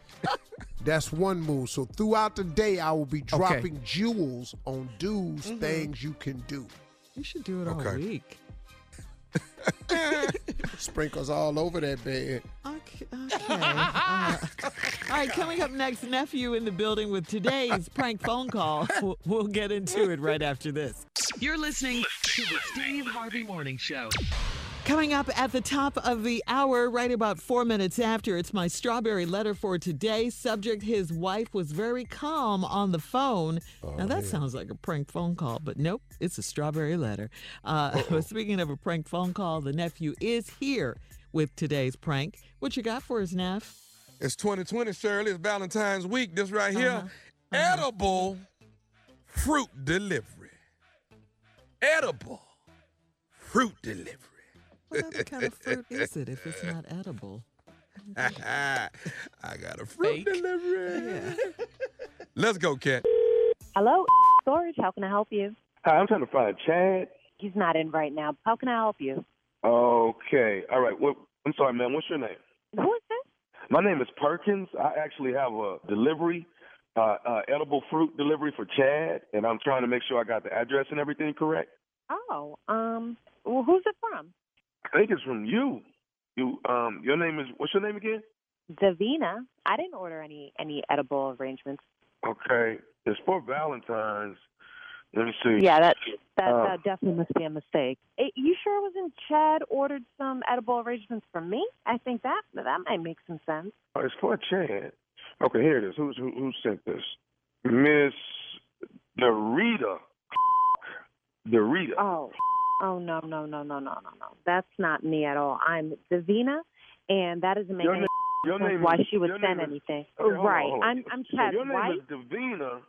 That's one move. So throughout the day, I will be dropping jewels on dudes, Mm-hmm. things you can do. You should do it all Okay. week. Sprinkles all over that bed. Okay. okay. Uh, all right, coming up next, nephew in the building with today's prank phone call. We'll, we'll get into it right after this. You're listening to the Steve Harvey Morning Show. Coming up at the top of the hour, right about four minutes after, it's my strawberry letter for today. Subject His wife was very calm on the phone. now, that sounds like a prank phone call, but nope, it's a strawberry letter. Uh, speaking of a prank phone call, the nephew is here with today's prank. What you got for us, Neff? It's 2020, Shirley. It's Valentine's week. This right here, Uh-huh. edible fruit delivery. Edible fruit delivery. What other kind of fruit is it if it's not edible? I got a fruit Fake. delivery. Let's go, Cat. Hello, storage. How can I help you? Hi, I'm trying to find Chad. He's not in right now. How can I help you? Okay. All right. What? I'm sorry, man. What's your name? Who is this? My name is Perkins. I actually have a delivery, uh, uh, edible fruit delivery for Chad, and I'm trying to make sure I got the address and everything correct. Oh, um, well, who's it from? I think it's from you. You, um, your name is what's your name again? Davina. I didn't order any any edible arrangements. Okay. It's for Valentine's. Let me see. Yeah, that that, Uh, that definitely must be a mistake. Eh, you sure wasn't Chad ordered some edible arrangements for me? I think that that might make some sense. Oh, it's for Chad. Okay, here it is. Who's who, who sent this? Miss Dorita. Dorita. Oh, oh no no no no no no no. That's not me at all. I'm Davina, and that doesn't make Your any name- sense why is- she would send is- anything. Okay, right. on. I'm I'm So Chad's your name wife. is Davina,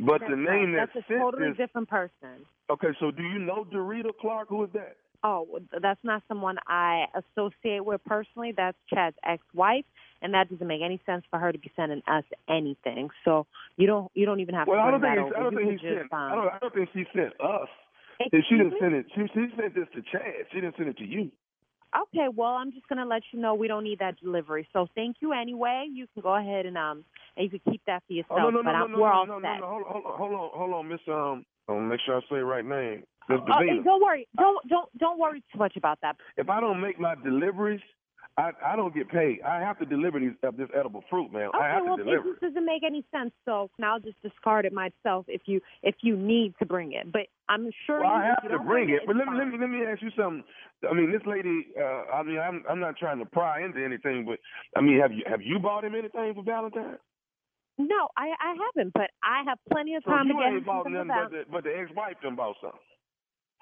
but That's the right. name that That's a totally this. different person. Okay, so do you know Dorita Clark? Who is that? Oh, that's not someone I associate with personally. That's Chad's ex-wife, and that doesn't make any sense for her to be sending us anything. So you don't you don't even have Well, to I don't think. I don't you think could he just, sent. I um, don't. I don't think she sent us. Excuse she didn't send it, she, she sent this to Chad. She didn't send it to you. Okay, well, I'm just gonna let you know we don't need that delivery. So thank you anyway. You can go ahead and um and you can keep that for yourself. Oh no no but no I'm, no we're no all no no set. no hold on hold on hold on hold on Miss um. I want to make sure I say the right name. Miss Oh, Davina. don't worry, don't don't don't worry too much about that. if I don't make my deliveries, I I don't get paid. I have to deliver these uh, this edible fruit, man. I have well, to it deliver. just doesn't make any sense. So now I'll just discard it myself if you if you need to bring it. But I'm sure Well, you, I have you to bring it, it's but let me let me let me ask you something. I mean, this lady. Uh, I mean, I'm I'm not trying to pry into anything, but I mean, have you have you bought him anything for Valentine's? No, I I haven't, but I have plenty of So time you to get him bought something nothing, about. but the, but the ex-wife done bought something.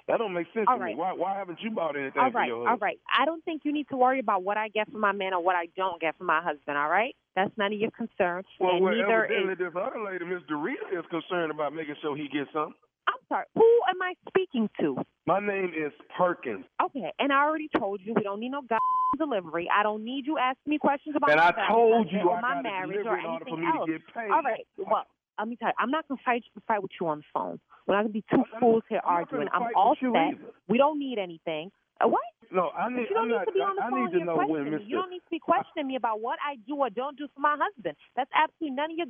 That don't make sense All to right. me. Why why haven't you bought anything All for your all right. I don't think you need to worry about what I get for my man or what I don't get for my husband. All right, that's none of your concern. Well, and well neither evidently is. this other lady, Miss Dorita, is concerned about making sure he gets something. I'm sorry. Who am I speaking to? My name is Perkins. Okay, and I already told you we don't need no god delivery. I don't need you asking me questions about And my I told you or I my got marriage or delivery in order anything for me to else. All right. Well, let me tell you, I'm not gonna fight fight with you on the phone. We're not gonna be two fools here I'm arguing. I'm all set. We don't need anything. Uh, what? No, I But need. you don't I'm need not. to be on the I, I phone need to know when. Mr. You don't need to be questioning me about what I do or don't do for my husband. That's absolutely none of your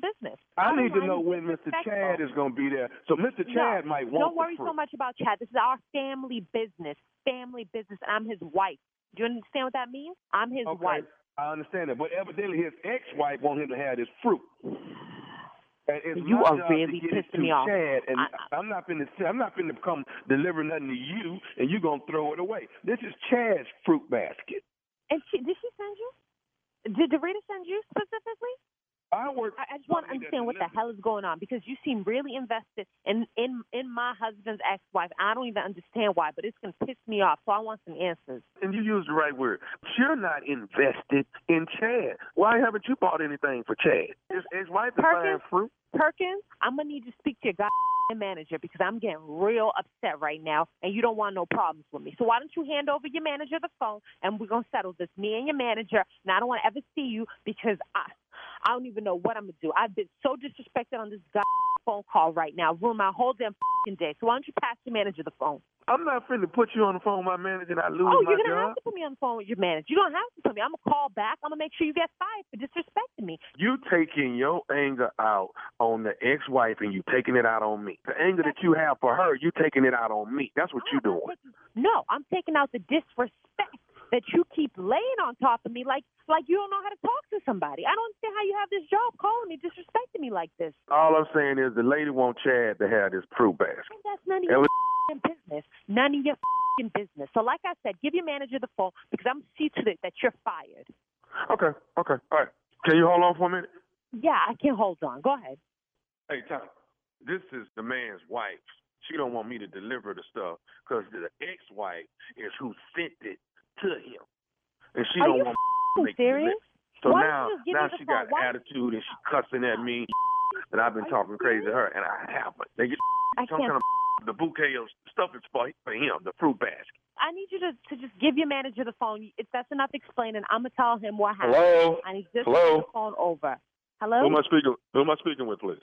business. I don't need to know when Mr. Chad is going to be there. So Mr. Chad no, might want Don't worry so much about Chad. This is our family business. Family business, and I'm his wife. Do you understand what that means? I'm his Okay, wife. I understand that, but evidently his ex-wife want him to have this fruit. And it's You my are job really to get it pissing me to off. Chad, and I, am not finna. I'm not finna come deliver nothing to you, and you're gonna throw it away. This is Chad's fruit basket. And she, did she send you? Did Dorita send you specifically? I work. I, just want to understand what the hell is going on because you seem really invested in in in my husband's ex-wife. I don't even understand why, but it's gonna piss me off. So I want some answers. And you used the right word. You're not invested in Chad. Why haven't you bought anything for Chad? His ex-wife is buying Perkins, fruit. Perkins, I'm gonna need you to speak to your guy manager because I'm getting real upset right now, and you don't want no problems with me. So why don't you hand over your manager the phone, and we're gonna settle this, me and your manager. And I don't want to ever see you because I, I don't even know what I'm gonna do. I've been so disrespected on this goddamn phone call right now, ruined my whole damn day. So why don't you pass your manager the phone? I'm not finna put you on the phone with my manager and I lose oh, my you're gonna job. have to put me on the phone with your manager. You don't have to put me. I'm gonna call back. I'm gonna make sure you get fired for disrespecting me. You taking your anger out on the ex-wife and you taking it out on me. The anger that you have for her, you taking it out on me. That's what you're doing. No, I'm taking out the disrespect that you keep laying on top of me like like you don't know how to talk to somebody. I don't understand how you have this job calling me, disrespecting me like this. All I'm saying is the lady want Chad to have this fruit basket. And that's none of your f***ing business. None of your f***ing business. So like I said, give your manager the phone because I'm see to it that you're fired. Okay, okay, all right. Can you hold on for a minute? Yeah, I can hold on. Go ahead. Hey, Tom, this is the man's wife. She don't want me to deliver the stuff because the ex-wife is who sent it to him, and she Are don't you want to make the serious? So Why now, you just give now she got Why- attitude and she cussing at me, and I've been talking crazy to her, and I haven't. They get I some can't. kind of the bouquet of stuff is for for him, the fruit basket. I need you to, to just give your manager the phone. If that's enough explaining, I'm gonna tell him what happened. Hello? I need just Hello? the phone over. Hello. Who am I speaking? Who am I speaking with, please?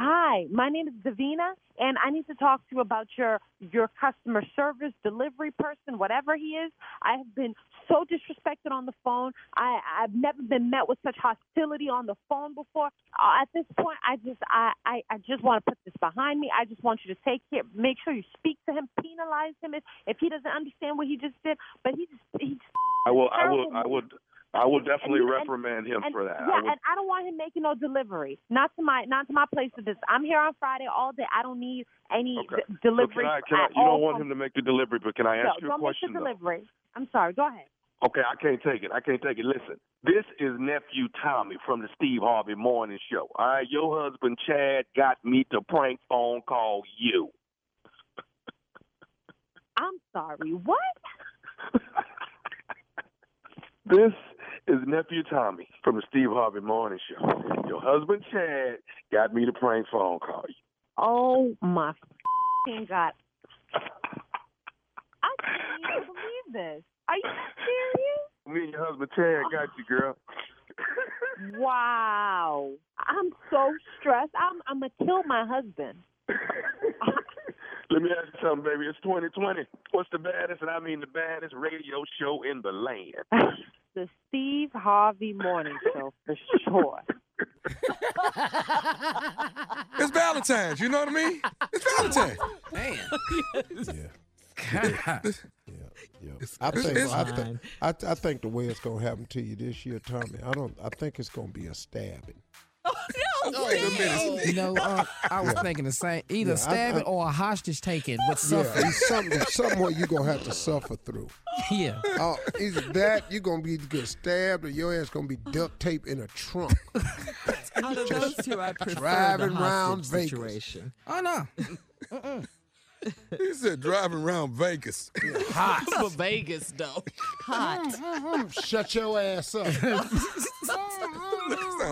Hi, my name is Davina, and I need to talk to you about your your customer service delivery person, whatever he is. I have been so disrespected on the phone. I I've never been met with such hostility on the phone before. Uh, at this point, I just I, I I just want to put this behind me. I just want you to take care, make sure you speak to him, penalize him if if he doesn't understand what he just did. But he just he just I will. I will. I would. I will definitely and- reprimand him and, for that. Yeah, I would, and I don't want him making no delivery. Not to my not to my place of business. I'm here on Friday all day. I don't need any okay. d- delivery. So can I, can I, you don't want him to make the delivery, but can I ask no, you a don't question? make the though? delivery. I'm sorry. Go ahead. Okay, I can't take it. I can't take it. Listen, this is nephew Tommy from the Steve Harvey Morning Show. All right, your husband Chad got me to prank phone call you. I'm sorry. What? This is nephew Tommy from the Steve Harvey Morning Show. Your husband Chad got me to prank phone call you. Oh my god! I can't believe this. Are you serious? Me and your husband Chad got you, girl. Wow. I'm so stressed. I'm I'm gonna kill my husband. Let me ask you something, baby. It's 2020. What's the baddest, and I mean the baddest radio show in the land? The Steve Harvey Morning Show for sure. It's Valentine's. You know what I mean? It's Valentine's. I It's- think it's I, fine. think I, I think the way it's gonna happen to you this year, Tommy. I don't. I think it's gonna be a stabbing. Wait a minute. You know, uh, I was Yeah. thinking the same. Either Yeah, I- stabbing I- or a hostage taken with Yeah, suffering. it's something something you're gonna have to suffer through. Yeah. Uh, either that you're gonna be get stabbed, or your ass gonna be duct taped in a trunk. Out of those two, I prefer driving the around hostage Vegas. situation. Oh no. He said driving around Vegas. Hot. For Vegas, though. Hot. Shut your ass up. Sound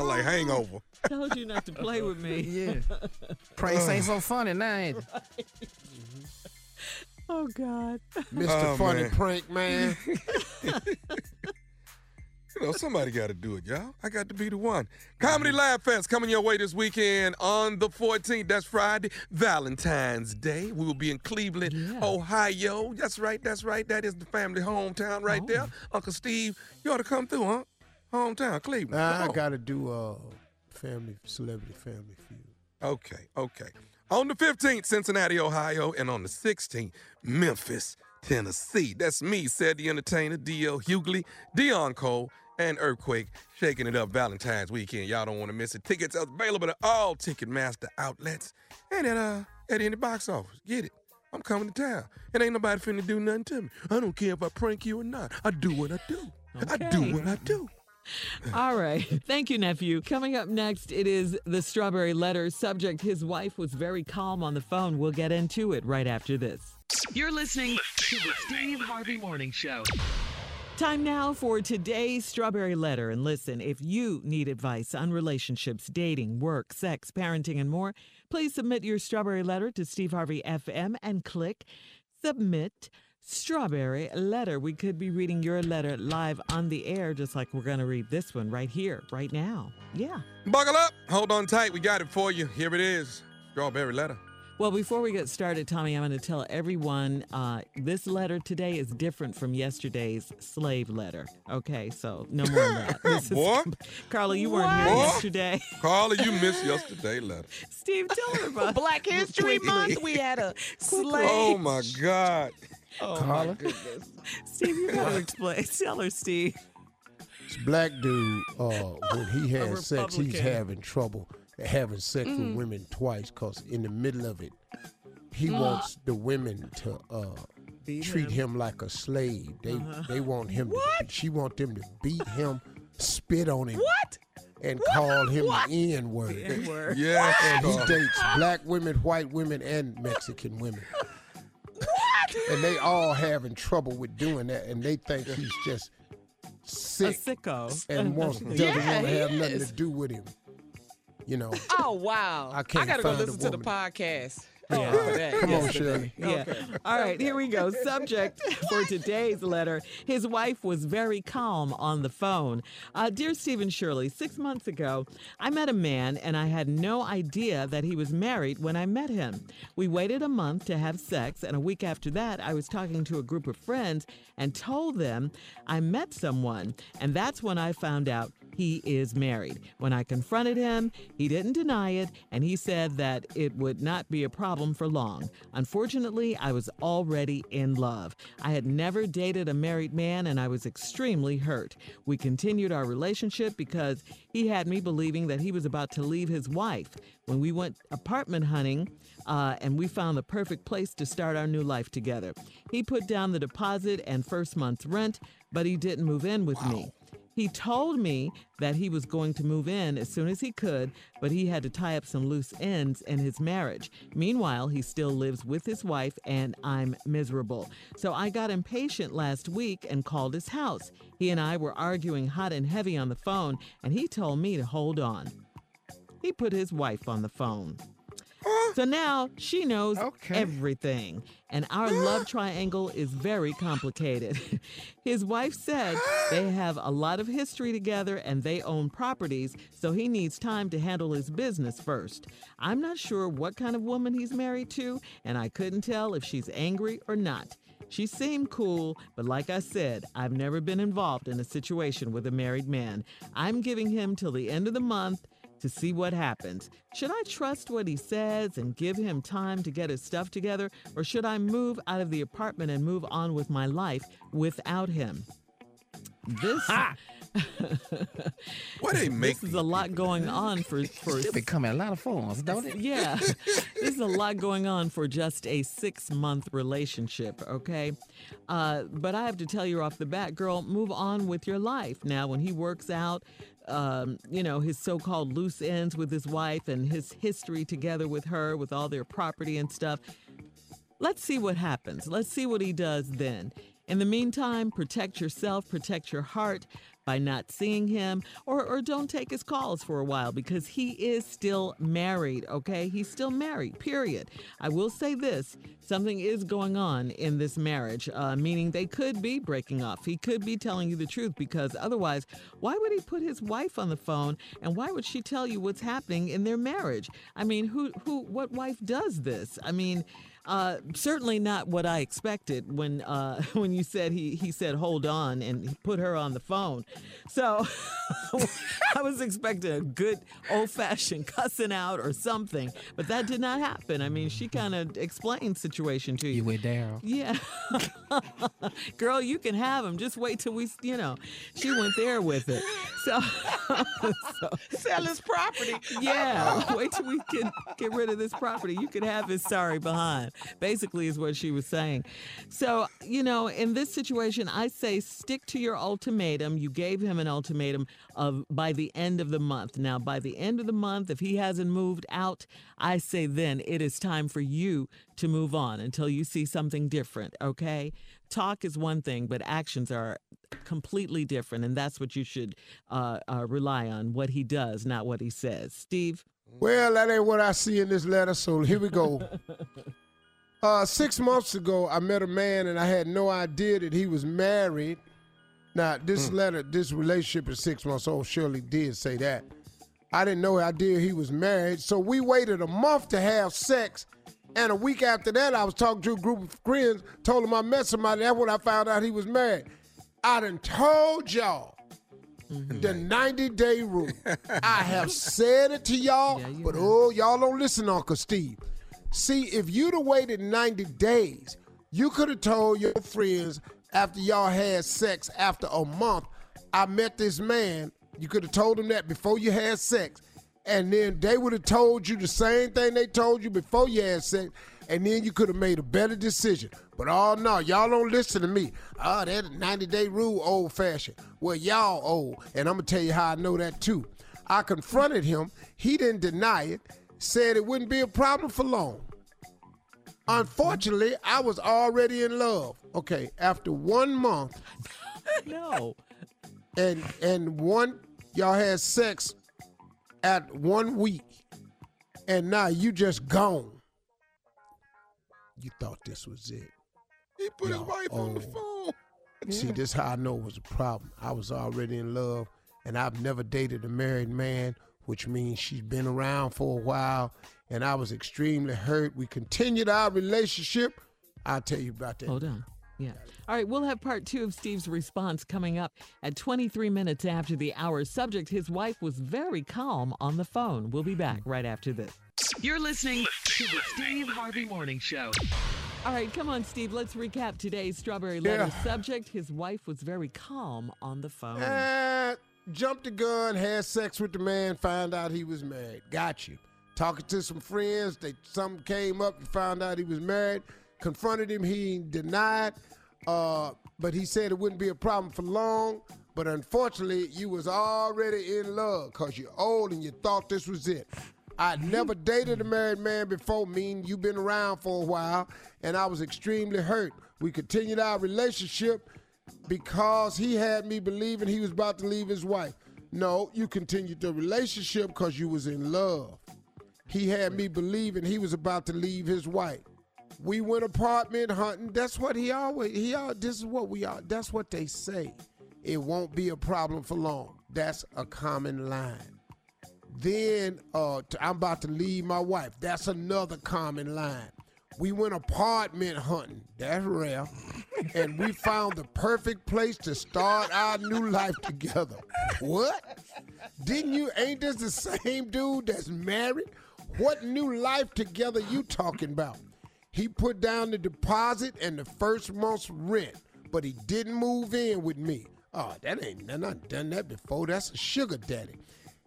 like hangover. Told you not to play with me. Yeah. Pranks ain't so funny now. ain't it? Oh God. Mr. Oh, Funny man. Prank Man. You know, somebody got to do it, y'all. I got to be the one. Comedy Lab Fest coming your way this weekend on the 14th. That's Friday, Valentine's Day. We will be in Cleveland, Ohio. That's right, that's right. That is the family hometown right there. Uncle Steve, you ought to come through, huh? Hometown, Cleveland. Nah, Come I on. gotta do uh family celebrity family feud. Okay, okay. On the 15th, Cincinnati, Ohio, and on the 16th, Memphis, Tennessee. That's me, said the entertainer, D.L. Hughley, Deon Cole, and Earthquake, shaking it up Valentine's weekend. Y'all don't want to miss it. Tickets are available at all Ticketmaster outlets and at uh at any box office. Get it. I'm coming to town. And ain't nobody finna do nothing to me. I don't care if I prank you or not. I do what I do. I do what I do. All right. Thank you, nephew. Coming up next, it is the strawberry letter. Subject His wife was very calm on the phone. We'll get into it right after this. You're listening to the Steve Harvey Morning Show. Time now for today's strawberry letter. And listen, if you need advice on relationships, dating, work, sex, parenting, and more, please submit your strawberry letter to Steve Harvey FM and click submit strawberry letter. We could be reading your letter live on the air, just like we're going to read this one right here, right now. Yeah. Buckle up. Hold on tight. We got it for you. Here it is. Strawberry letter. Well, before we get started, Tommy, I'm going to tell everyone uh, this letter today is different from yesterday's slave letter. Okay, so no more of that. This is- Boy. Carla, you weren't here Boy. yesterday. Carla, you missed yesterday letter. Steve, tell her about Black History Month, we had a slave. Oh my God. Oh, Carla? my goodness. Steve, you gotta explain. Tell her, Steve. This black dude, uh, when he has sex, he's having trouble having sex with women twice because in the middle of it, he wants the women to uh, treat him. like a slave. They they want him. To, she want them to beat him, spit on him, What? and call him the N word. N-word. Yes. And he dates black women, white women, and Mexican women. And they all having trouble with doing that, and they think he's just A sick sicko. and wants, doesn't Yeah, want to he have nothing to do with him. You know, Oh wow! I can't gotta go find a listen to the podcast. Yeah. Come on. Shirley. Yeah. All right, here we go. Subject for today's letter. His wife was very calm on the phone. Uh, Dear Stephen Shirley, six months ago, I met a man and I had no idea that he was married when I met him. We waited a month to have sex, and a week after that, I was talking to a group of friends and told them I met someone. And that's when I found out he is married. When I confronted him, he didn't deny it, and he said that it would not be a problem for long. Unfortunately, I was already in love. I had never dated a married man, and I was extremely hurt. We continued our relationship because he had me believing that he was about to leave his wife. When we went apartment hunting, uh, and we found the perfect place to start our new life together. He put down the deposit and first month's rent, but he didn't move in with me. He told me that he was going to move in as soon as he could, but he had to tie up some loose ends in his marriage. Meanwhile, he still lives with his wife, and I'm miserable. So I got impatient last week and called his house. He and I were arguing hot and heavy on the phone, and he told me to hold on. He put his wife on the phone. Uh-huh. So now she knows everything. And our love triangle is very complicated. His wife said they have a lot of history together and they own properties, so he needs time to handle his business first. I'm not sure what kind of woman he's married to, and I couldn't tell if she's angry or not. She seemed cool, but like I said, I've never been involved in a situation with a married man. I'm giving him till the end of the month to see what happens. Should I trust what he says and give him time to get his stuff together, or should I move out of the apartment and move on with my life without him? This. What they make This is a lot going on for for. Still be coming a lot of phones, don't it? Yeah, there's a lot going on for just a six month relationship, okay? Uh, but I have to tell you off the bat, girl, move on with your life. Now, when he works out, um, you know, his so called loose ends with his wife and his history together with her, with all their property and stuff, let's see what happens. Let's see what he does then. In the meantime, protect yourself, protect your heart by not seeing him, or, or don't take his calls for a while because he is still married, okay? He's still married, period. I will say this something is going on in this marriage, uh, meaning they could be breaking off. He could be telling you the truth because otherwise, why would he put his wife on the phone and why would she tell you what's happening in their marriage? I mean, who, who, what wife does this? I mean, uh, certainly not what I expected when uh, when you said he he said hold on and he put her on the phone. So I was expecting a good old fashioned cussing out or something, but that did not happen. I mean, she kind of explained situation to you. You with Daryl? Yeah, girl, you can have him. Just wait till we, you know, she went there with it. So, so Sell his property. yeah, wait till we can get rid of this property. You can have his sorry behind. Basically, is what she was saying. So, you know, in this situation, I say stick to your ultimatum. You gave him an ultimatum of by the end of the month. Now, by the end of the month, if he hasn't moved out, I say then it is time for you to move on until you see something different, okay? Talk is one thing, but actions are completely different, and that's what you should uh, uh, rely on what he does, not what he says. Steve? Well, that ain't what I see in this letter, so here we go. Uh, six months ago, I met a man and I had no idea that he was married. Now, this letter, this relationship is six months old. Shirley did say that. I didn't know idea he was married, so we waited a month to have sex. And a week after that, I was talking to a group of friends, told them I met somebody. That's when I found out he was married. I done told y'all the 90 day rule. I have said it to y'all, but oh, y'all don't listen, Uncle Steve. See, if you'd have waited 90 days, you could have told your friends after y'all had sex after a month, I met this man. You could have told them that before you had sex. And then they would have told you the same thing they told you before you had sex. And then you could have made a better decision. But oh no, y'all don't listen to me. Oh, that 90 day rule old fashioned. Well, y'all old. And I'm gonna tell you how I know that too. I confronted him. He didn't deny it, said it wouldn't be a problem for long. Unfortunately, I was already in love. Okay, after one month No. and and one y'all had sex at one week, and now you just gone. you thought this was it. He put his Y'all wife on the phone. See, this how I know it was a problem. I was already in love, and I've never dated a married man, which means she's been around for a while, and I was extremely hurt. We continued our relationship. I'll tell you about that. Hold on. Yeah. All right, we'll have part two of Steve's response coming up at 23 minutes after the hour. Subject His wife was very calm on the phone. We'll be back right after this. You're listening to the Steve Harvey Morning Show. All right, come on, Steve. Let's recap today's strawberry letter. Yeah. Subject His wife was very calm on the phone. Uh, jumped the gun, had sex with the man, found out he was married. Got you. Talking to some friends, they something came up, you found out he was married. Confronted him, he denied. Uh, but he said it wouldn't be a problem for long. But unfortunately, you was already in love because you're old and you thought this was it. I'd never dated a married man before, mean you've been around for a while, and I was extremely hurt. We continued our relationship because he had me believing he was about to leave his wife. No, you continued the relationship because you was in love. He had me believing he was about to leave his wife. We went apartment hunting. That's what he always he all this is what we are. That's what they say. It won't be a problem for long. That's a common line. Then uh, I'm about to leave my wife. That's another common line. We went apartment hunting. That's rare. and we found the perfect place to start our new life together. What? Didn't you? Ain't this the same dude that's married? What new life together you talking about? He put down the deposit and the first month's rent, but he didn't move in with me. Oh, that ain't I not done that before. That's a sugar daddy.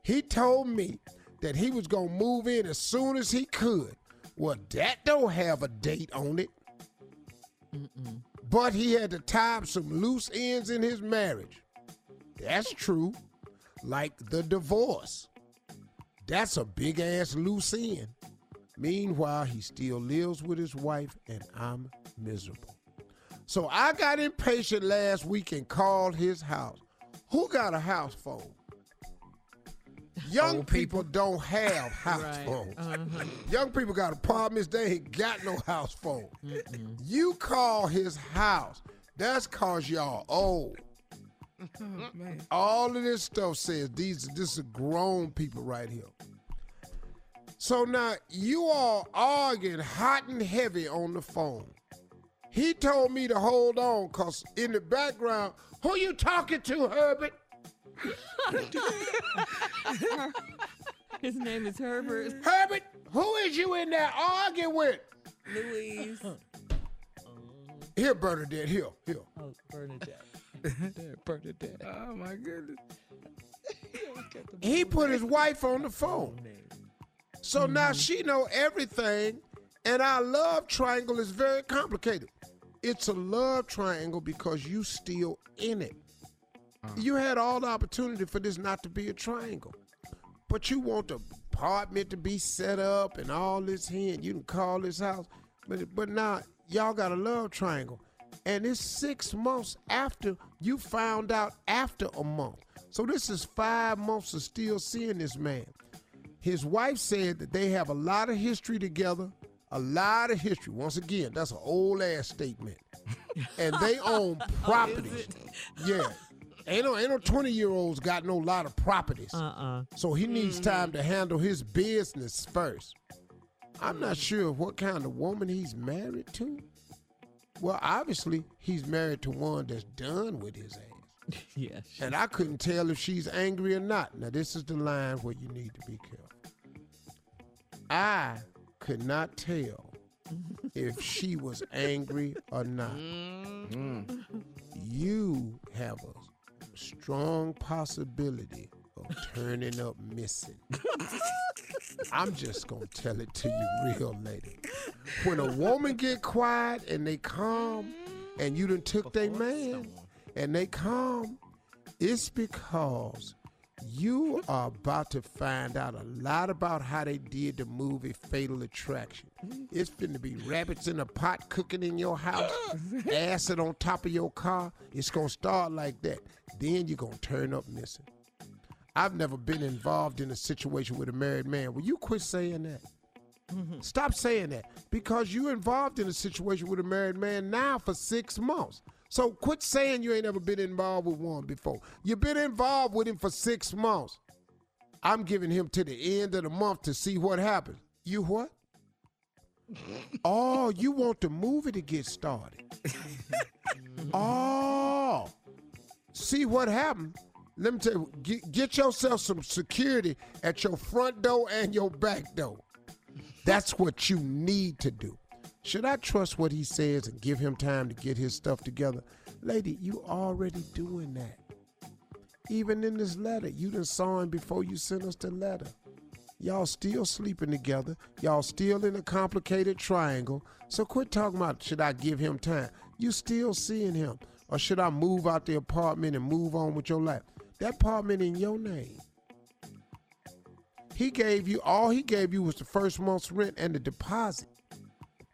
He told me that he was gonna move in as soon as he could. Well, that don't have a date on it. But he had to tie up some loose ends in his marriage. That's true. Like the divorce. That's a big ass loose end. Meanwhile, he still lives with his wife, and I'm miserable. So I got impatient last week and called his house. Who got a house phone? Young people. don't have house Right. phones. Uh-huh. Young people got apartments, they ain't got no house phone. You call his house. That's cause y'all old. All of this stuff says these this is grown people right here. So now you all arguing hot and heavy on the phone. He told me to hold on because in the background, who you talking to, Herbert? His name is Herbert. Herbert, who is you in there arguing with? Louise. Here, Bernadette, here, here. Oh, Bernadette. Bernadette. Oh my goodness. He put his wife on the phone. So now mm-hmm. she know everything, and our love triangle is very complicated. It's a love triangle because you still in it. Uh-huh. You had all the opportunity for this not to be a triangle. But you want the apartment to be set up and all this here, and you can call this house. But but now y'all got a love triangle. And it's six months after you found out after a month. So this is five months of still seeing this man. His wife said that they have a lot of history together, a lot of history. Once again, that's an old ass statement. And they own oh, properties. yeah. Ain't no, ain't no 20 year olds got no lot of properties. Uh-uh. So he needs mm-hmm. time to handle his business first. I'm not mm-hmm. sure what kind of woman he's married to. Well, obviously, he's married to one that's done with his ass. yes. And I couldn't tell if she's angry or not. Now, this is the line where you need to be careful. I could not tell if she was angry or not. Mm-hmm. You have a strong possibility of turning up missing. I'm just gonna tell it to you real lady. When a woman get quiet and they calm, and you done took their man, and they calm, it's because you are about to find out a lot about how they did the movie Fatal Attraction. It's finna be rabbits in a pot cooking in your house, acid on top of your car. It's gonna start like that. Then you're gonna turn up missing. I've never been involved in a situation with a married man. Will you quit saying that? Mm-hmm. Stop saying that because you're involved in a situation with a married man now for six months. So quit saying you ain't ever been involved with one before. You've been involved with him for six months. I'm giving him to the end of the month to see what happens. You what? oh, you want the movie to get started. oh, see what happened. Let me tell you, get, get yourself some security at your front door and your back door. That's what you need to do. Should I trust what he says and give him time to get his stuff together? Lady, you already doing that. Even in this letter, you done saw him before you sent us the letter. Y'all still sleeping together. Y'all still in a complicated triangle. So quit talking about should I give him time? You still seeing him. Or should I move out the apartment and move on with your life? That apartment in your name. He gave you all he gave you was the first month's rent and the deposit.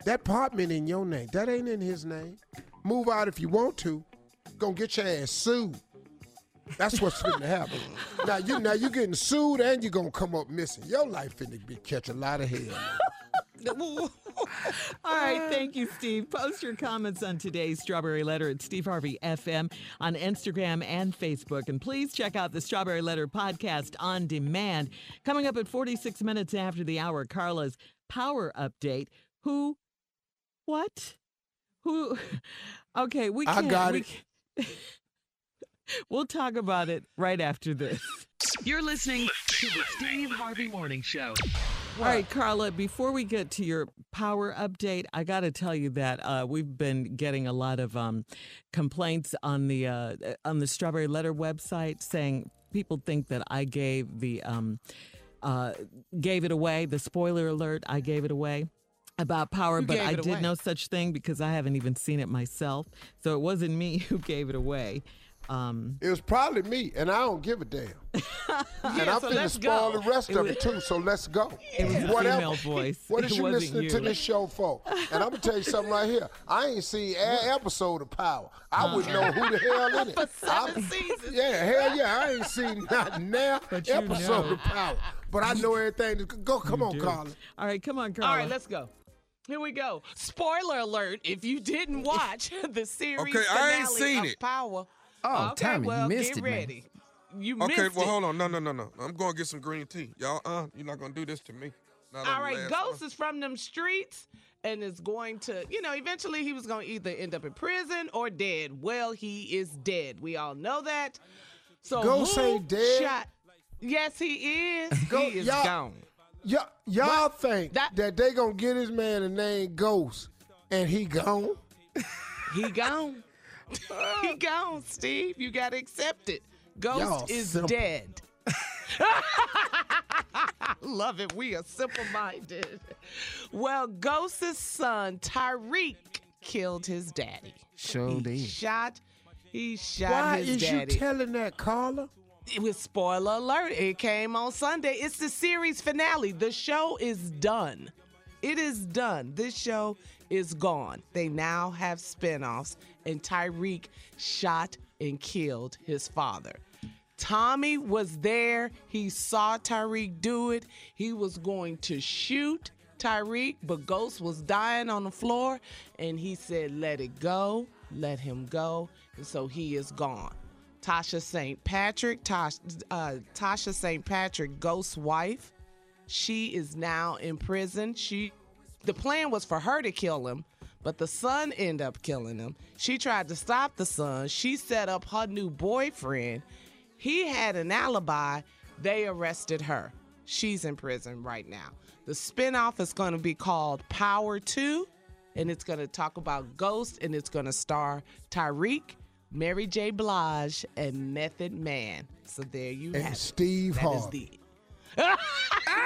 That apartment in your name. That ain't in his name. Move out if you want to. Gonna get your ass sued. That's what's gonna happen. Now you now you getting sued and you're gonna come up missing. Your life finna be catch a lot of hell. All right, thank you, Steve. Post your comments on today's Strawberry Letter at Steve Harvey FM on Instagram and Facebook. And please check out the Strawberry Letter podcast on demand. Coming up at 46 minutes after the hour, Carla's Power Update. Who? What? Who? Okay, we I can't. got we it. We'll talk about it right after this. You're listening to the Steve Harvey Morning Show. All right, Carla, before we get to your power update, I got to tell you that uh, we've been getting a lot of um, complaints on the uh, on the Strawberry Letter website saying people think that I gave the um, uh, gave it away. The spoiler alert, I gave it away about power, Who but I did away? no such thing because I haven't even seen it myself. So it wasn't me who gave it away. Um, It was probably me, and I don't give a damn. and I'm so finna spoil go. the rest It of was- it too. So let's go. It was a Whatever. female voice. What is It you listening you. to this show for? And I'm gonna tell you something right here. I ain't seen an episode of Power. I wouldn't know who the hell in it. For seven I'm- seasons. Yeah, hell yeah. I ain't seen not now episode know. of Power. But I know everything. Go, come on, do. Carla. all right, come on, Carla. All right, let's go. Here we go. Spoiler alert: If you didn't watch the series Okay, I ain't finale seen of it. Power, Oh, okay, Tommy, you missed get it, man. ready. You Okay, missed well, it. hold on. No, no, no, no. I'm going to get some green tea. Y'all, uh, you're not going to do this to me. Not on All the right, last Ghost one. is from them streets and is going to, you know, eventually he was going to either end up in prison or dead. Well, he is dead. We all know that. So Ghost who ain't dead? Shot? Yes, he is. Go- he is y'all- gone. Y'all, y'all think that, That- they gonna get this man a name Ghost and he gone? He gone. He gone, Steve. You got to accept it. Ghost Y'all is simple. dead. Love it. We are simple minded. Well, Ghost's son, Tariq, killed his daddy. Sure he did. shot. He shot Why his is you telling that, Carla? it was spoiler alert. It came on Sunday. It's the series finale. The show is done. It is done. This show is gone. They now have spinoffs, and Tariq shot and killed his father. Tommy was there. He saw Tariq do it. He was going to shoot Tariq, but Ghost was dying on the floor, and he said, Let it go, let him go. And so he is gone. Tasha St. Patrick, Tosh, uh, Tasha St. Patrick, Ghost's wife, she is now in prison. She, the plan was for her to kill him, but the son ended up killing him. She tried to stop the son. She set up her new boyfriend. He had an alibi. They arrested her. She's in prison right now. The spinoff is going to be called Power 2, and it's going to talk about Ghost, and it's going to star Tariq, Mary J. Blige, and Method Man. So there you And have it. Steve That is Harvey. The.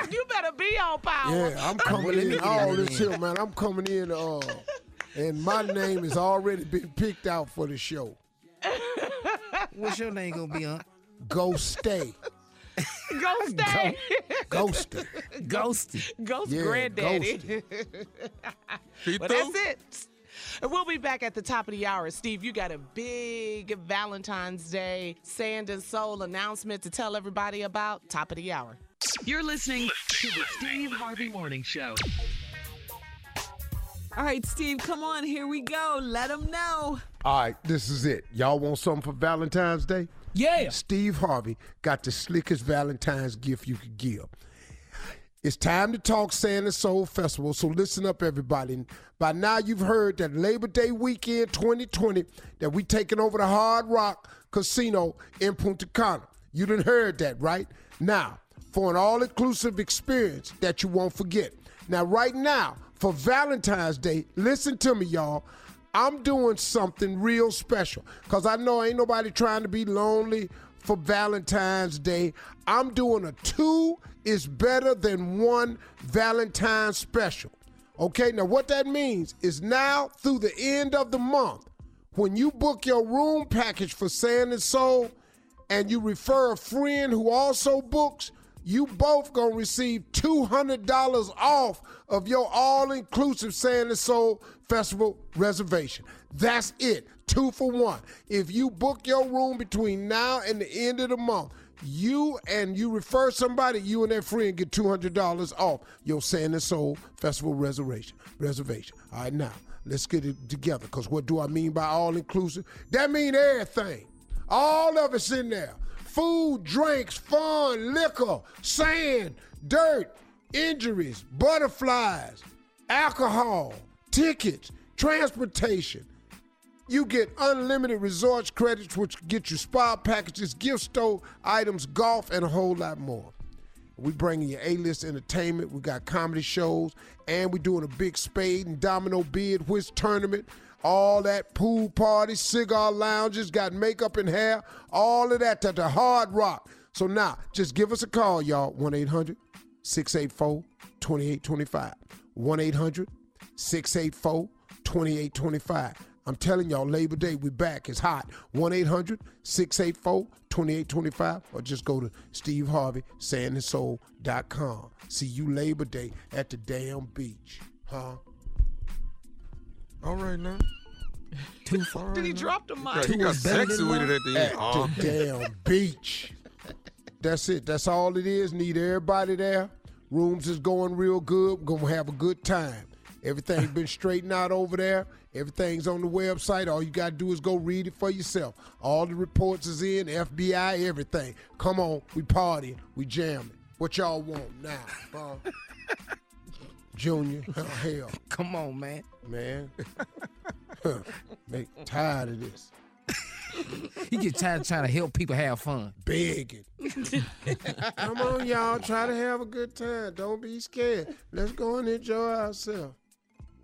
you better be on Power. Yeah, I'm coming in all this here, man. I'm coming in, uh, and my name has already been picked out for the show. What's your name gonna be on? Go stay, Go stay. ghosted. Ghosty. Ghost Yeah, granddaddy. He Well, through? that's it. And we'll be back at the top of the hour. Steve, you got a big Valentine's Day Sand and Soul announcement to tell everybody about. Top of the hour. You're listening to the Steve Harvey Morning Show. All right, Steve, come on, here we go. Let them know. All right, this is it. Y'all want something for Valentine's Day? Yeah. Steve Harvey got the slickest Valentine's gift you could give. It's time to talk Sand and Soul Festival, so listen up, everybody. By now, you've heard that Labor Day weekend 2020 that we taking over the Hard Rock Casino in Punta Cana. You done heard that, right? Now, for an all-inclusive experience that you won't forget. Now, right now, for Valentine's Day, listen to me, y'all. I'm doing something real special because I know ain't nobody trying to be lonely for Valentine's Day. I'm doing a two is better than one Valentine's special. Okay, now what that means is now through the end of the month, when you book your room package for Sand and Soul and you refer a friend who also books, you both gonna receive $200 off of your all-inclusive Sand and Soul Festival reservation. That's it, two for one. If you book your room between now and the end of the month, you and you refer somebody, you and that friend get $200 off your Sand and Soul Festival reservation. Reservation. All right, now, let's get it together, because what do I mean by all-inclusive? That mean everything. All of it's in there food, drinks, fun, liquor, sand, dirt, injuries, butterflies, alcohol, tickets, transportation. You get unlimited resorts credits, which get you spa packages, gift store items, golf, and a whole lot more. We bringing you A-list entertainment. We got comedy shows, and we're doing a big spade and domino bid whist tournament all that pool parties, cigar lounges, got makeup and hair, all of that at the hard rock. So now, just give us a call, y'all. 1 800 684 2825. 1 800 684 2825. I'm telling y'all, Labor Day, we back. It's hot. 1 800 684 2825. Or just go to Steve Harvey, sandandsoul.com. See you Labor Day at the damn beach. Huh? All right now. Too far. Did he drop the mic? He got sexy with it at the end. At Oh. the damn beach. That's it. That's all it is. Need everybody there. Rooms is going real good. We're gonna have a good time. Everything's been straightened out over there. Everything's on the website. All you gotta do is go read it for yourself. All the reports is in, FBI, everything. Come on, we partying, we jamming. What y'all want now? Junior, oh, hell, Come on, man. man. Make tired of this. You get tired of trying to help people have fun. begging. Come on, y'all. Try to have a good time. Don't be scared. Let's go and enjoy ourselves.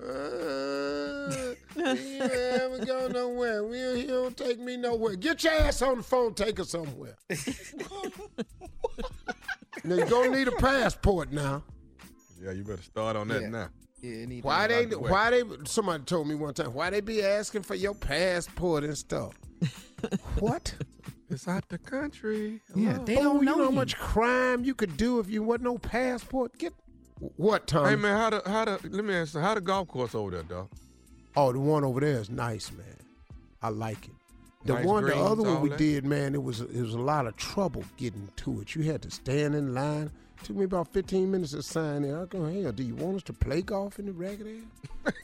Uh, we ain't ever go nowhere. We don't, he don't take me nowhere. Get your ass on the phone. Take us somewhere. now you're gonna need a passport now. Yeah, you better start on that Yeah. now. Yeah, Why they? the. Why they? Somebody told me one time. Why they be asking for your passport and stuff? what? It's out the country. Yeah, they oh, don't you know know how much crime you could do if you wasn't no passport. Get what, Tom? Hey man, how the how the let me ask you, how the golf course over there, dog? Oh, the one over there is nice, man. I like it. The Nice one, the other one we that? did, man, it was it was a lot of trouble getting to it. You had to stand in line. Took me about 15 minutes to sign in. I go, hell, do you want us to play golf in the ragged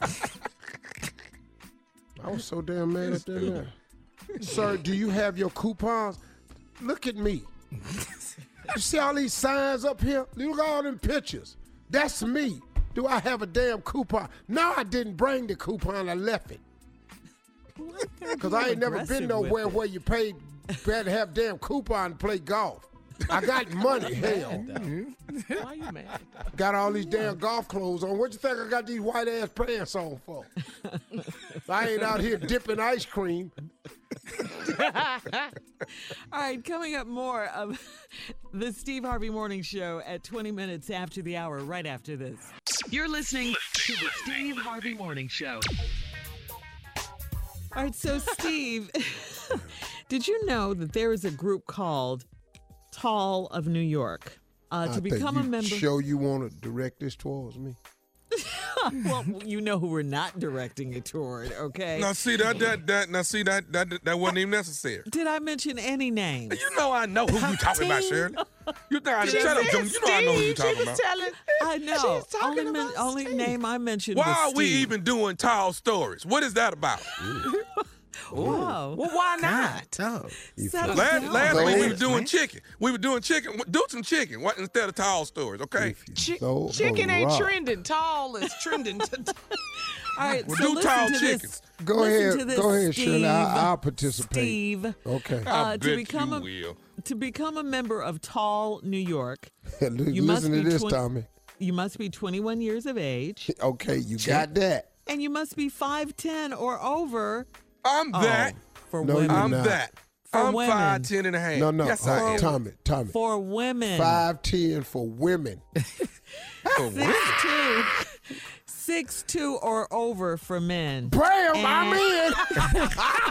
ass? I was so damn mad at man. Sir, do you have your coupons? Look at me. You see all these signs up here? Look at all them pictures. That's me. Do I have a damn coupon? No, I didn't bring the coupon. I left it. Because I ain't never been nowhere where you paid, had to have damn coupon to play golf. I got money, hell. Mm-hmm. Why you mad? Got all these damn golf clothes on. What you think I got these white ass pants on for? I ain't out here dipping ice cream. All right, coming up more of the Steve Harvey Morning Show at 20 minutes after the hour, right after this. You're listening to the Steve Harvey Morning Show. All right, so Steve, did you know that there is a group called Tall of New York? Uh, I to think become a member. Show you want to direct this towards me. well, you know who we're not directing it toward, okay? Now see that that that now see that that that wasn't even necessary. Did I mention any names? You know I know who you talking about, Shirley. You think I She shut up, said Jim. You know I know who you Steve. talking She was about. telling. I know. She's talking only men- about only name I mentioned Why was are we Steve. even doing tall stories? What is that about? Whoa. Well, why not? Oh, Settle Last, down. last week we were doing chicken. We were doing chicken. Do some chicken what, instead of tall stories, okay? Chi- So chicken ain't rock. trending. Tall is trending. All right, Well, so do listen tall to chickens. this. Go listen ahead, to this, go ahead, Shirley. I, Steve. I'll participate. Steve. Okay. I Uh, to bet become you a will. to become a member of Tall New York, you Listen must to be this, 20 Tommy. you must be 21 years of age, Okay, you got that. and you must be 5'10 or over. I'm Oh, that. for No, women. you're I'm not. that. For I'm women. five ten and a half. No, no. Yes, uh, I am. Tommy, Tommy. For women. Five ten for women. For women. two, six two or over for men. Bam, I'm in.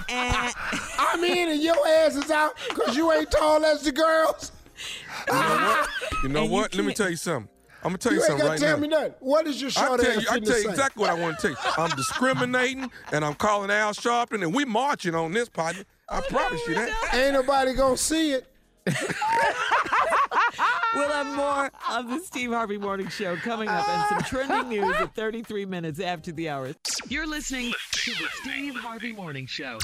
And I'm in, and your ass is out because you ain't tall as the girls. You know And you what? Let me can't- tell you something. I'm gonna tell you, You something got right tell now. me nothing. What is your I tell you, I tell you exactly what I want to tell you. I'm discriminating, and I'm calling Al Sharpton, and we marching on this partner. I promise you that. Ain't nobody gonna see it. we'll have more of the Steve Harvey Morning Show coming up and some trending news at 33 minutes after the hour. You're listening to the Steve Harvey Morning Show.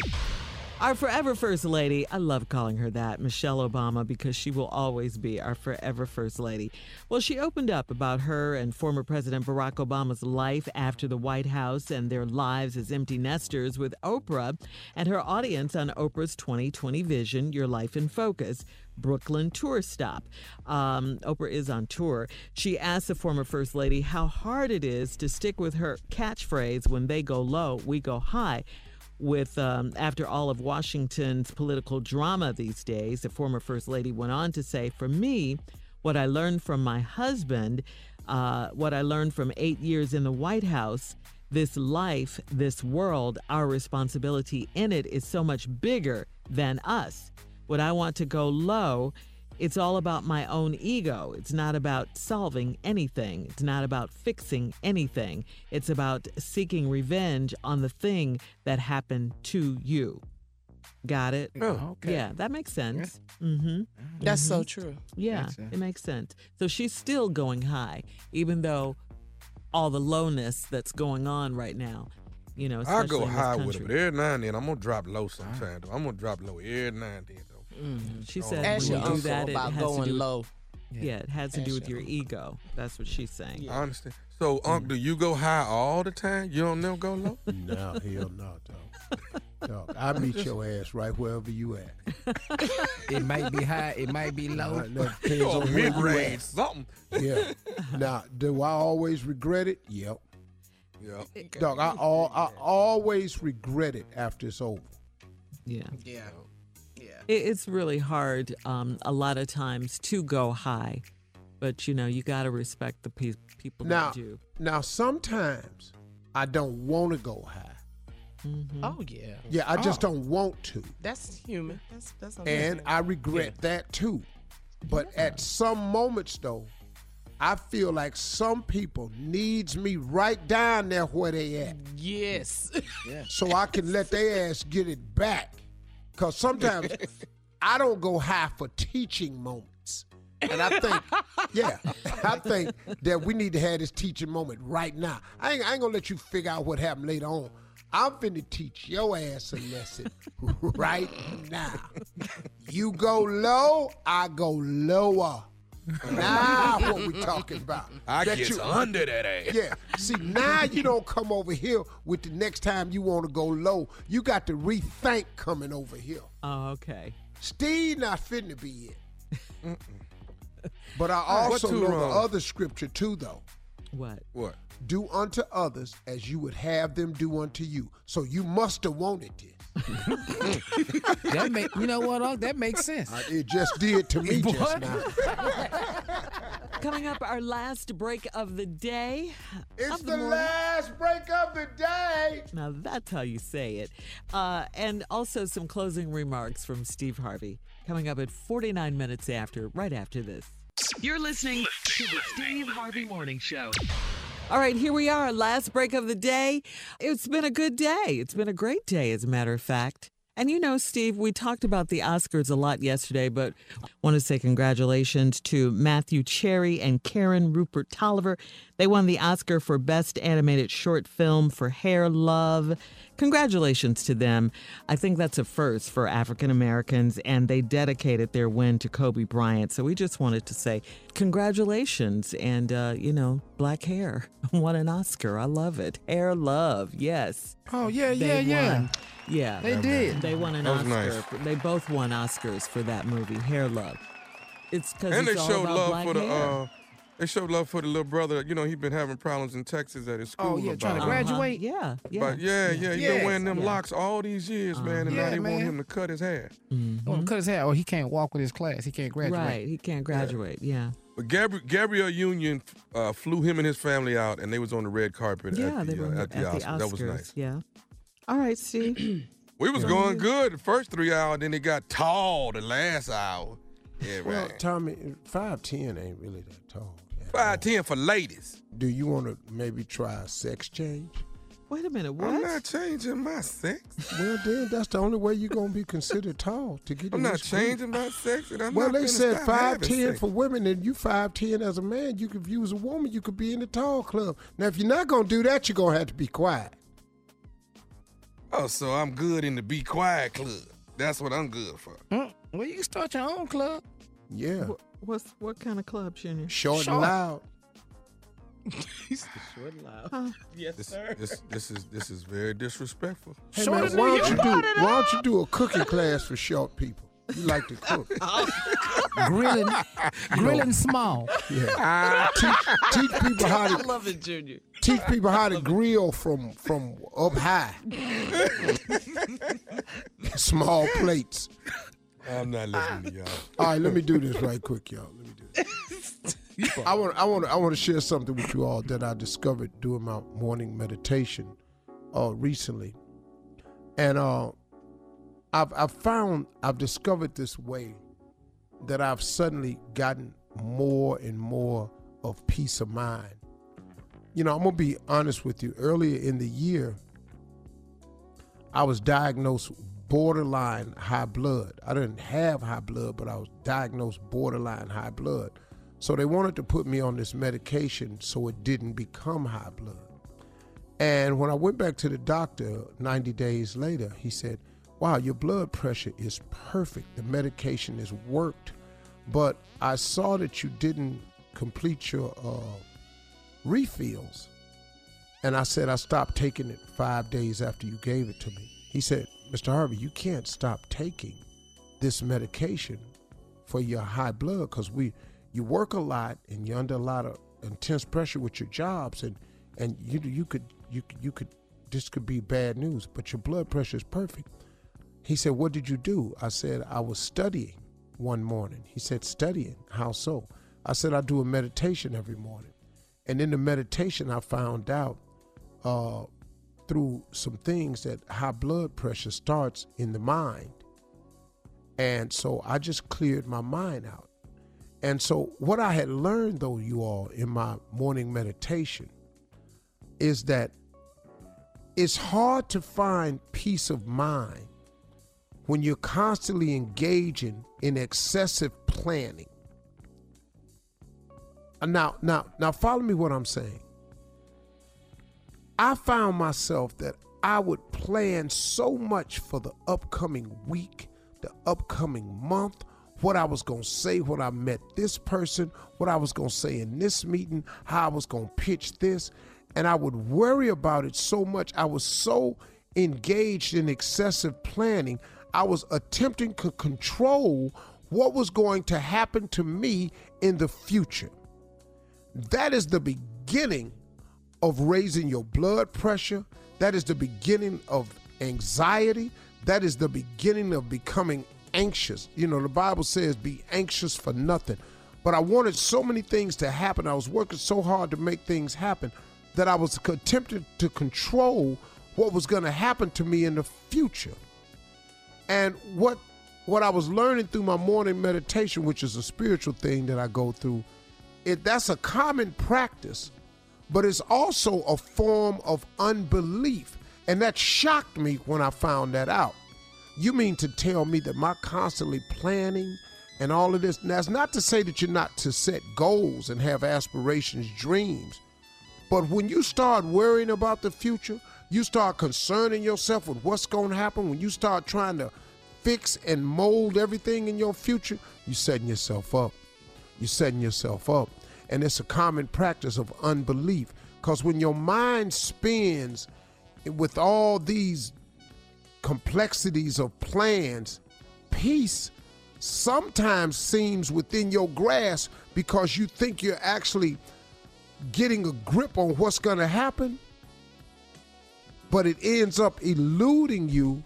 Our forever First Lady, I love calling her that, Michelle Obama, because she will always be our forever First Lady. Well, she opened up about her and former President Barack Obama's life after the White House and their lives as empty nesters with Oprah and her audience on Oprah's 2020 Vision, Your Life in Focus. Brooklyn tour stop. Um, Oprah is on tour. She asked the former First Lady how hard it is to stick with her catchphrase when they go low, we go high with um, after all of Washington's political drama these days. The former First Lady went on to say, "For me, what I learned from my husband, uh, what I learned from eight years in the White House." This life, this world, our responsibility in it is so much bigger than us. When I want to go low, it's all about my own ego. It's not about solving anything. It's not about fixing anything. It's about seeking revenge on the thing that happened to you. Got it? Oh, okay. Yeah, that makes sense. Mm-hmm. That's so true. Yeah, Makes it makes sense. So she's still going high, even though all the lowness that's going on right now. You know, I especially go in high with country. it, but every now and then I'm gonna drop low sometime. Though. I'm gonna drop low every now and then though. She oh, said Ask when your you do that, about it has to going do with- low. Yeah, it has to do with your your ego. That's what she's saying. I understand. So, Unc, do you go high all the time? You don't never go low? No, hell no, dog. dog. I meet your ass right wherever you at. It might be high, it might be low. that depends Oh, on mid range, something. Yeah. Now, do I always regret it? Yep. Yep. Dog, I all I always regret it after it's over. Yeah. Yeah. Yeah. It, it's really hard um, a lot of times to go high, but you know, you got to respect the pe- people Now, that do. now sometimes I don't want to go high. Oh yeah. Yeah, I just Oh. don't want to. That's human. That's that's and. I regret that too. But at some moments though, I feel like some people needs me right down there where they at. Yes. Yeah. So I can let their ass get it back. Cause sometimes I don't go high for teaching moments. And I think, yeah, I think that we need to have this teaching moment right now. I ain't, I ain't gonna let you figure out what happened later on. I'm finna teach your ass a lesson right now. You go low, I go lower. Now what we talking about? I That get you- under that ass. Yeah. See, now you don't come over here with the next time you want to go low. You got to rethink coming over here. Oh, okay. Steve not finna be it. But I also two know the other scripture too, though. What? What? Do unto others as you would have them do unto you. So you must have wanted this. That make you know what? Unc? That makes sense. Uh, It just did to me just now. Coming up, our last break of the day. It's of the morning. last break of the day. Now that's how you say it. Uh, and also some closing remarks from Steve Harvey. Coming up at 49 minutes after, right after this. You're listening to the Steve Harvey Morning Show. All right, here we are, last break of the day. It's been a good day. It's been a great day, as a matter of fact. And you know, Steve, we talked about the Oscars a lot yesterday, but I want to say congratulations to Matthew Cherry and Karen Rupert Toliver. They won the Oscar for Best Animated Short Film for Hair Love. Congratulations to them. I think that's a first for African Americans, and they dedicated their win to Kobe Bryant. So we just wanted to say congratulations. And, uh, you know, black hair won an Oscar. I love it. Hair Love, yes. Oh yeah, They yeah, yeah. won. Yeah. They did. They won an Oscar. nice. They both won Oscars for that movie, Hair Love. It's because And they it's all showed about love black for the. hair. Uh, they showed love for the little brother. You know, he been having problems in Texas at his school. Oh, yeah, trying to about- graduate? Yeah, yeah. But yeah, yeah, he Yes, been wearing them yeah. locks all these years, man, and now Yeah, they want him to cut his hair. Mm-hmm. Oh, cut his hair. Oh, he can't walk with his class. He can't graduate. Right, he can't graduate. Yeah, But Gabri- Gabrielle Union uh, flew him and his family out, and they was on the red carpet yeah. at, they were uh, at at the, Oscars. That was nice. Yeah. All right, Steve. We was going good the first three hours, then it got tall the last hour. Yeah, Well, right. Tommy, five ten ain't really that tall. Five ten for ladies. Do you want to maybe try a sex change? Wait a minute. What? I'm not changing my sex. Well, then that's the only way you're gonna be considered tall to get. I'm in not this group. changing my sex, and I'm well, not they said stop five having ten sex. for women, and you five ten as a man. You could, if you was a woman, you could be in the tall club. Now, if you're not gonna do that, you're gonna have to be quiet. Oh, so I'm good in the be quiet club. That's what I'm good for. Mm, well, you can start your own club. Yeah, What, what's what kind of club, Junior? short, Short. and loud. Short and loud. Huh? Yes, This, sir. this, this is this is very disrespectful. Hey Shorter man, why don't you do why don't you do a cooking class for short people? You like to cook. Oh. Grilling, grilling small. Yeah. teach, teach people how to. I love it, Junior. teach people how to grill from from up high. Small plates. I'm not listening to y'all. All right, let me do this right quick, y'all. Let me do this. I want, I want, I want to share something with you all that I discovered doing my morning meditation, uh, recently, and uh, I've, I've found, I've discovered this way that I've suddenly gotten more and more of peace of mind. You know, I'm gonna be honest with you. Earlier in the year, I was diagnosed borderline high blood. I didn't have high blood, but I was diagnosed borderline high blood. So they wanted to put me on this medication so it didn't become high blood. And when I went back to the doctor 90 days later, he said, Wow, your blood pressure is perfect. The medication has worked. But I saw that you didn't complete your uh, refills. And I said, I stopped taking it five days after you gave it to me. He said, Mr. Harvey, you can't stop taking this medication for your high blood because we you work a lot and you're under a lot of intense pressure with your jobs and and you you could you you could this could be bad news, but your blood pressure is perfect. He said, What did you do? I said, I was studying one morning. He said, Studying? How so? I said, I do a meditation every morning. And in the meditation, I found out uh, through some things that high blood pressure starts in the mind. And so I just cleared my mind out. And so, what I had learned, though, you all, in my morning meditation, is that it's hard to find peace of mind when you're constantly engaging in excessive planning. Now, now, now, follow me what I'm saying. I found myself that I would plan so much for the upcoming week, the upcoming month, what I was going to say when I met this person, what I was going to say in this meeting, how I was going to pitch this. And I would worry about it so much. I was so engaged in excessive planning. I was attempting to control what was going to happen to me in the future. That is the beginning of raising your blood pressure. That is the beginning of anxiety. That is the beginning of becoming anxious. You know, the Bible says, be anxious for nothing. But I wanted so many things to happen. I was working so hard to make things happen that I was attempting to control what was going to happen to me in the future. And what what I was learning through my morning meditation, which is a spiritual thing that I go through, it that's a common practice but it's also a form of unbelief. And that shocked me when I found that out. You mean to tell me that my constantly planning and all of this, that's not to say that you're not to set goals and have aspirations, dreams, but when you start worrying about the future, you start concerning yourself with what's going to happen, when you start trying to fix and mold everything in your future, you're setting yourself up. You're setting yourself up. And it's a common practice of unbelief. Because when your mind spins with all these complexities of plans, peace sometimes seems within your grasp because you think you're actually getting a grip on what's going to happen, but it ends up eluding you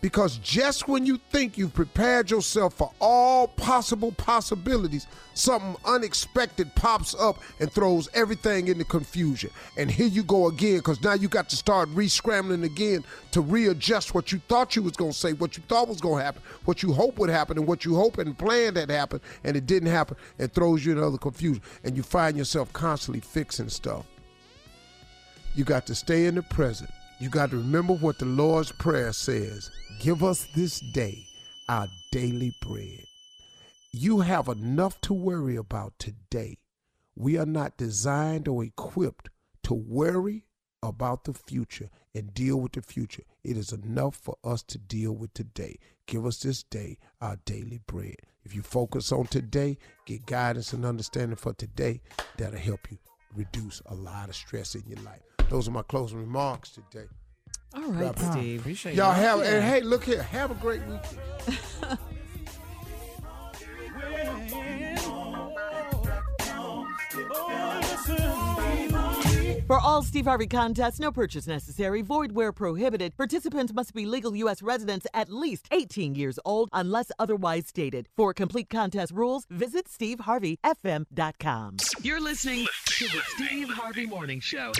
because just when you think you've prepared yourself for all possible possibilities, something unexpected pops up and throws everything into confusion. And here you go again, because now you got to start re-scrambling again to readjust what you thought you was gonna say, what you thought was gonna happen, what you hope would happen, and what you hope and planned had happened, and it didn't happen, and throws you into other confusion. And you find yourself constantly fixing stuff. You got to stay in the present. You got to remember what the Lord's Prayer says Give us this day our daily bread. You have enough to worry about today. We are not designed or equipped to worry about the future and deal with the future. It is enough for us to deal with today. Give us this day our daily bread. If you focus on today, get guidance and understanding for today, that'll help you reduce a lot of stress in your life. Those are my closing remarks today. All right, Wrap it. Steve. Appreciate Y'all that. have, Yeah. and hey, look here, have a great weekend. For all Steve Harvey contests, no purchase necessary, void where prohibited. Participants must be legal U.S. residents at least 18 years old unless otherwise stated. For complete contest rules, visit SteveHarveyFM.com. You're listening to the Steve Harvey Morning Show.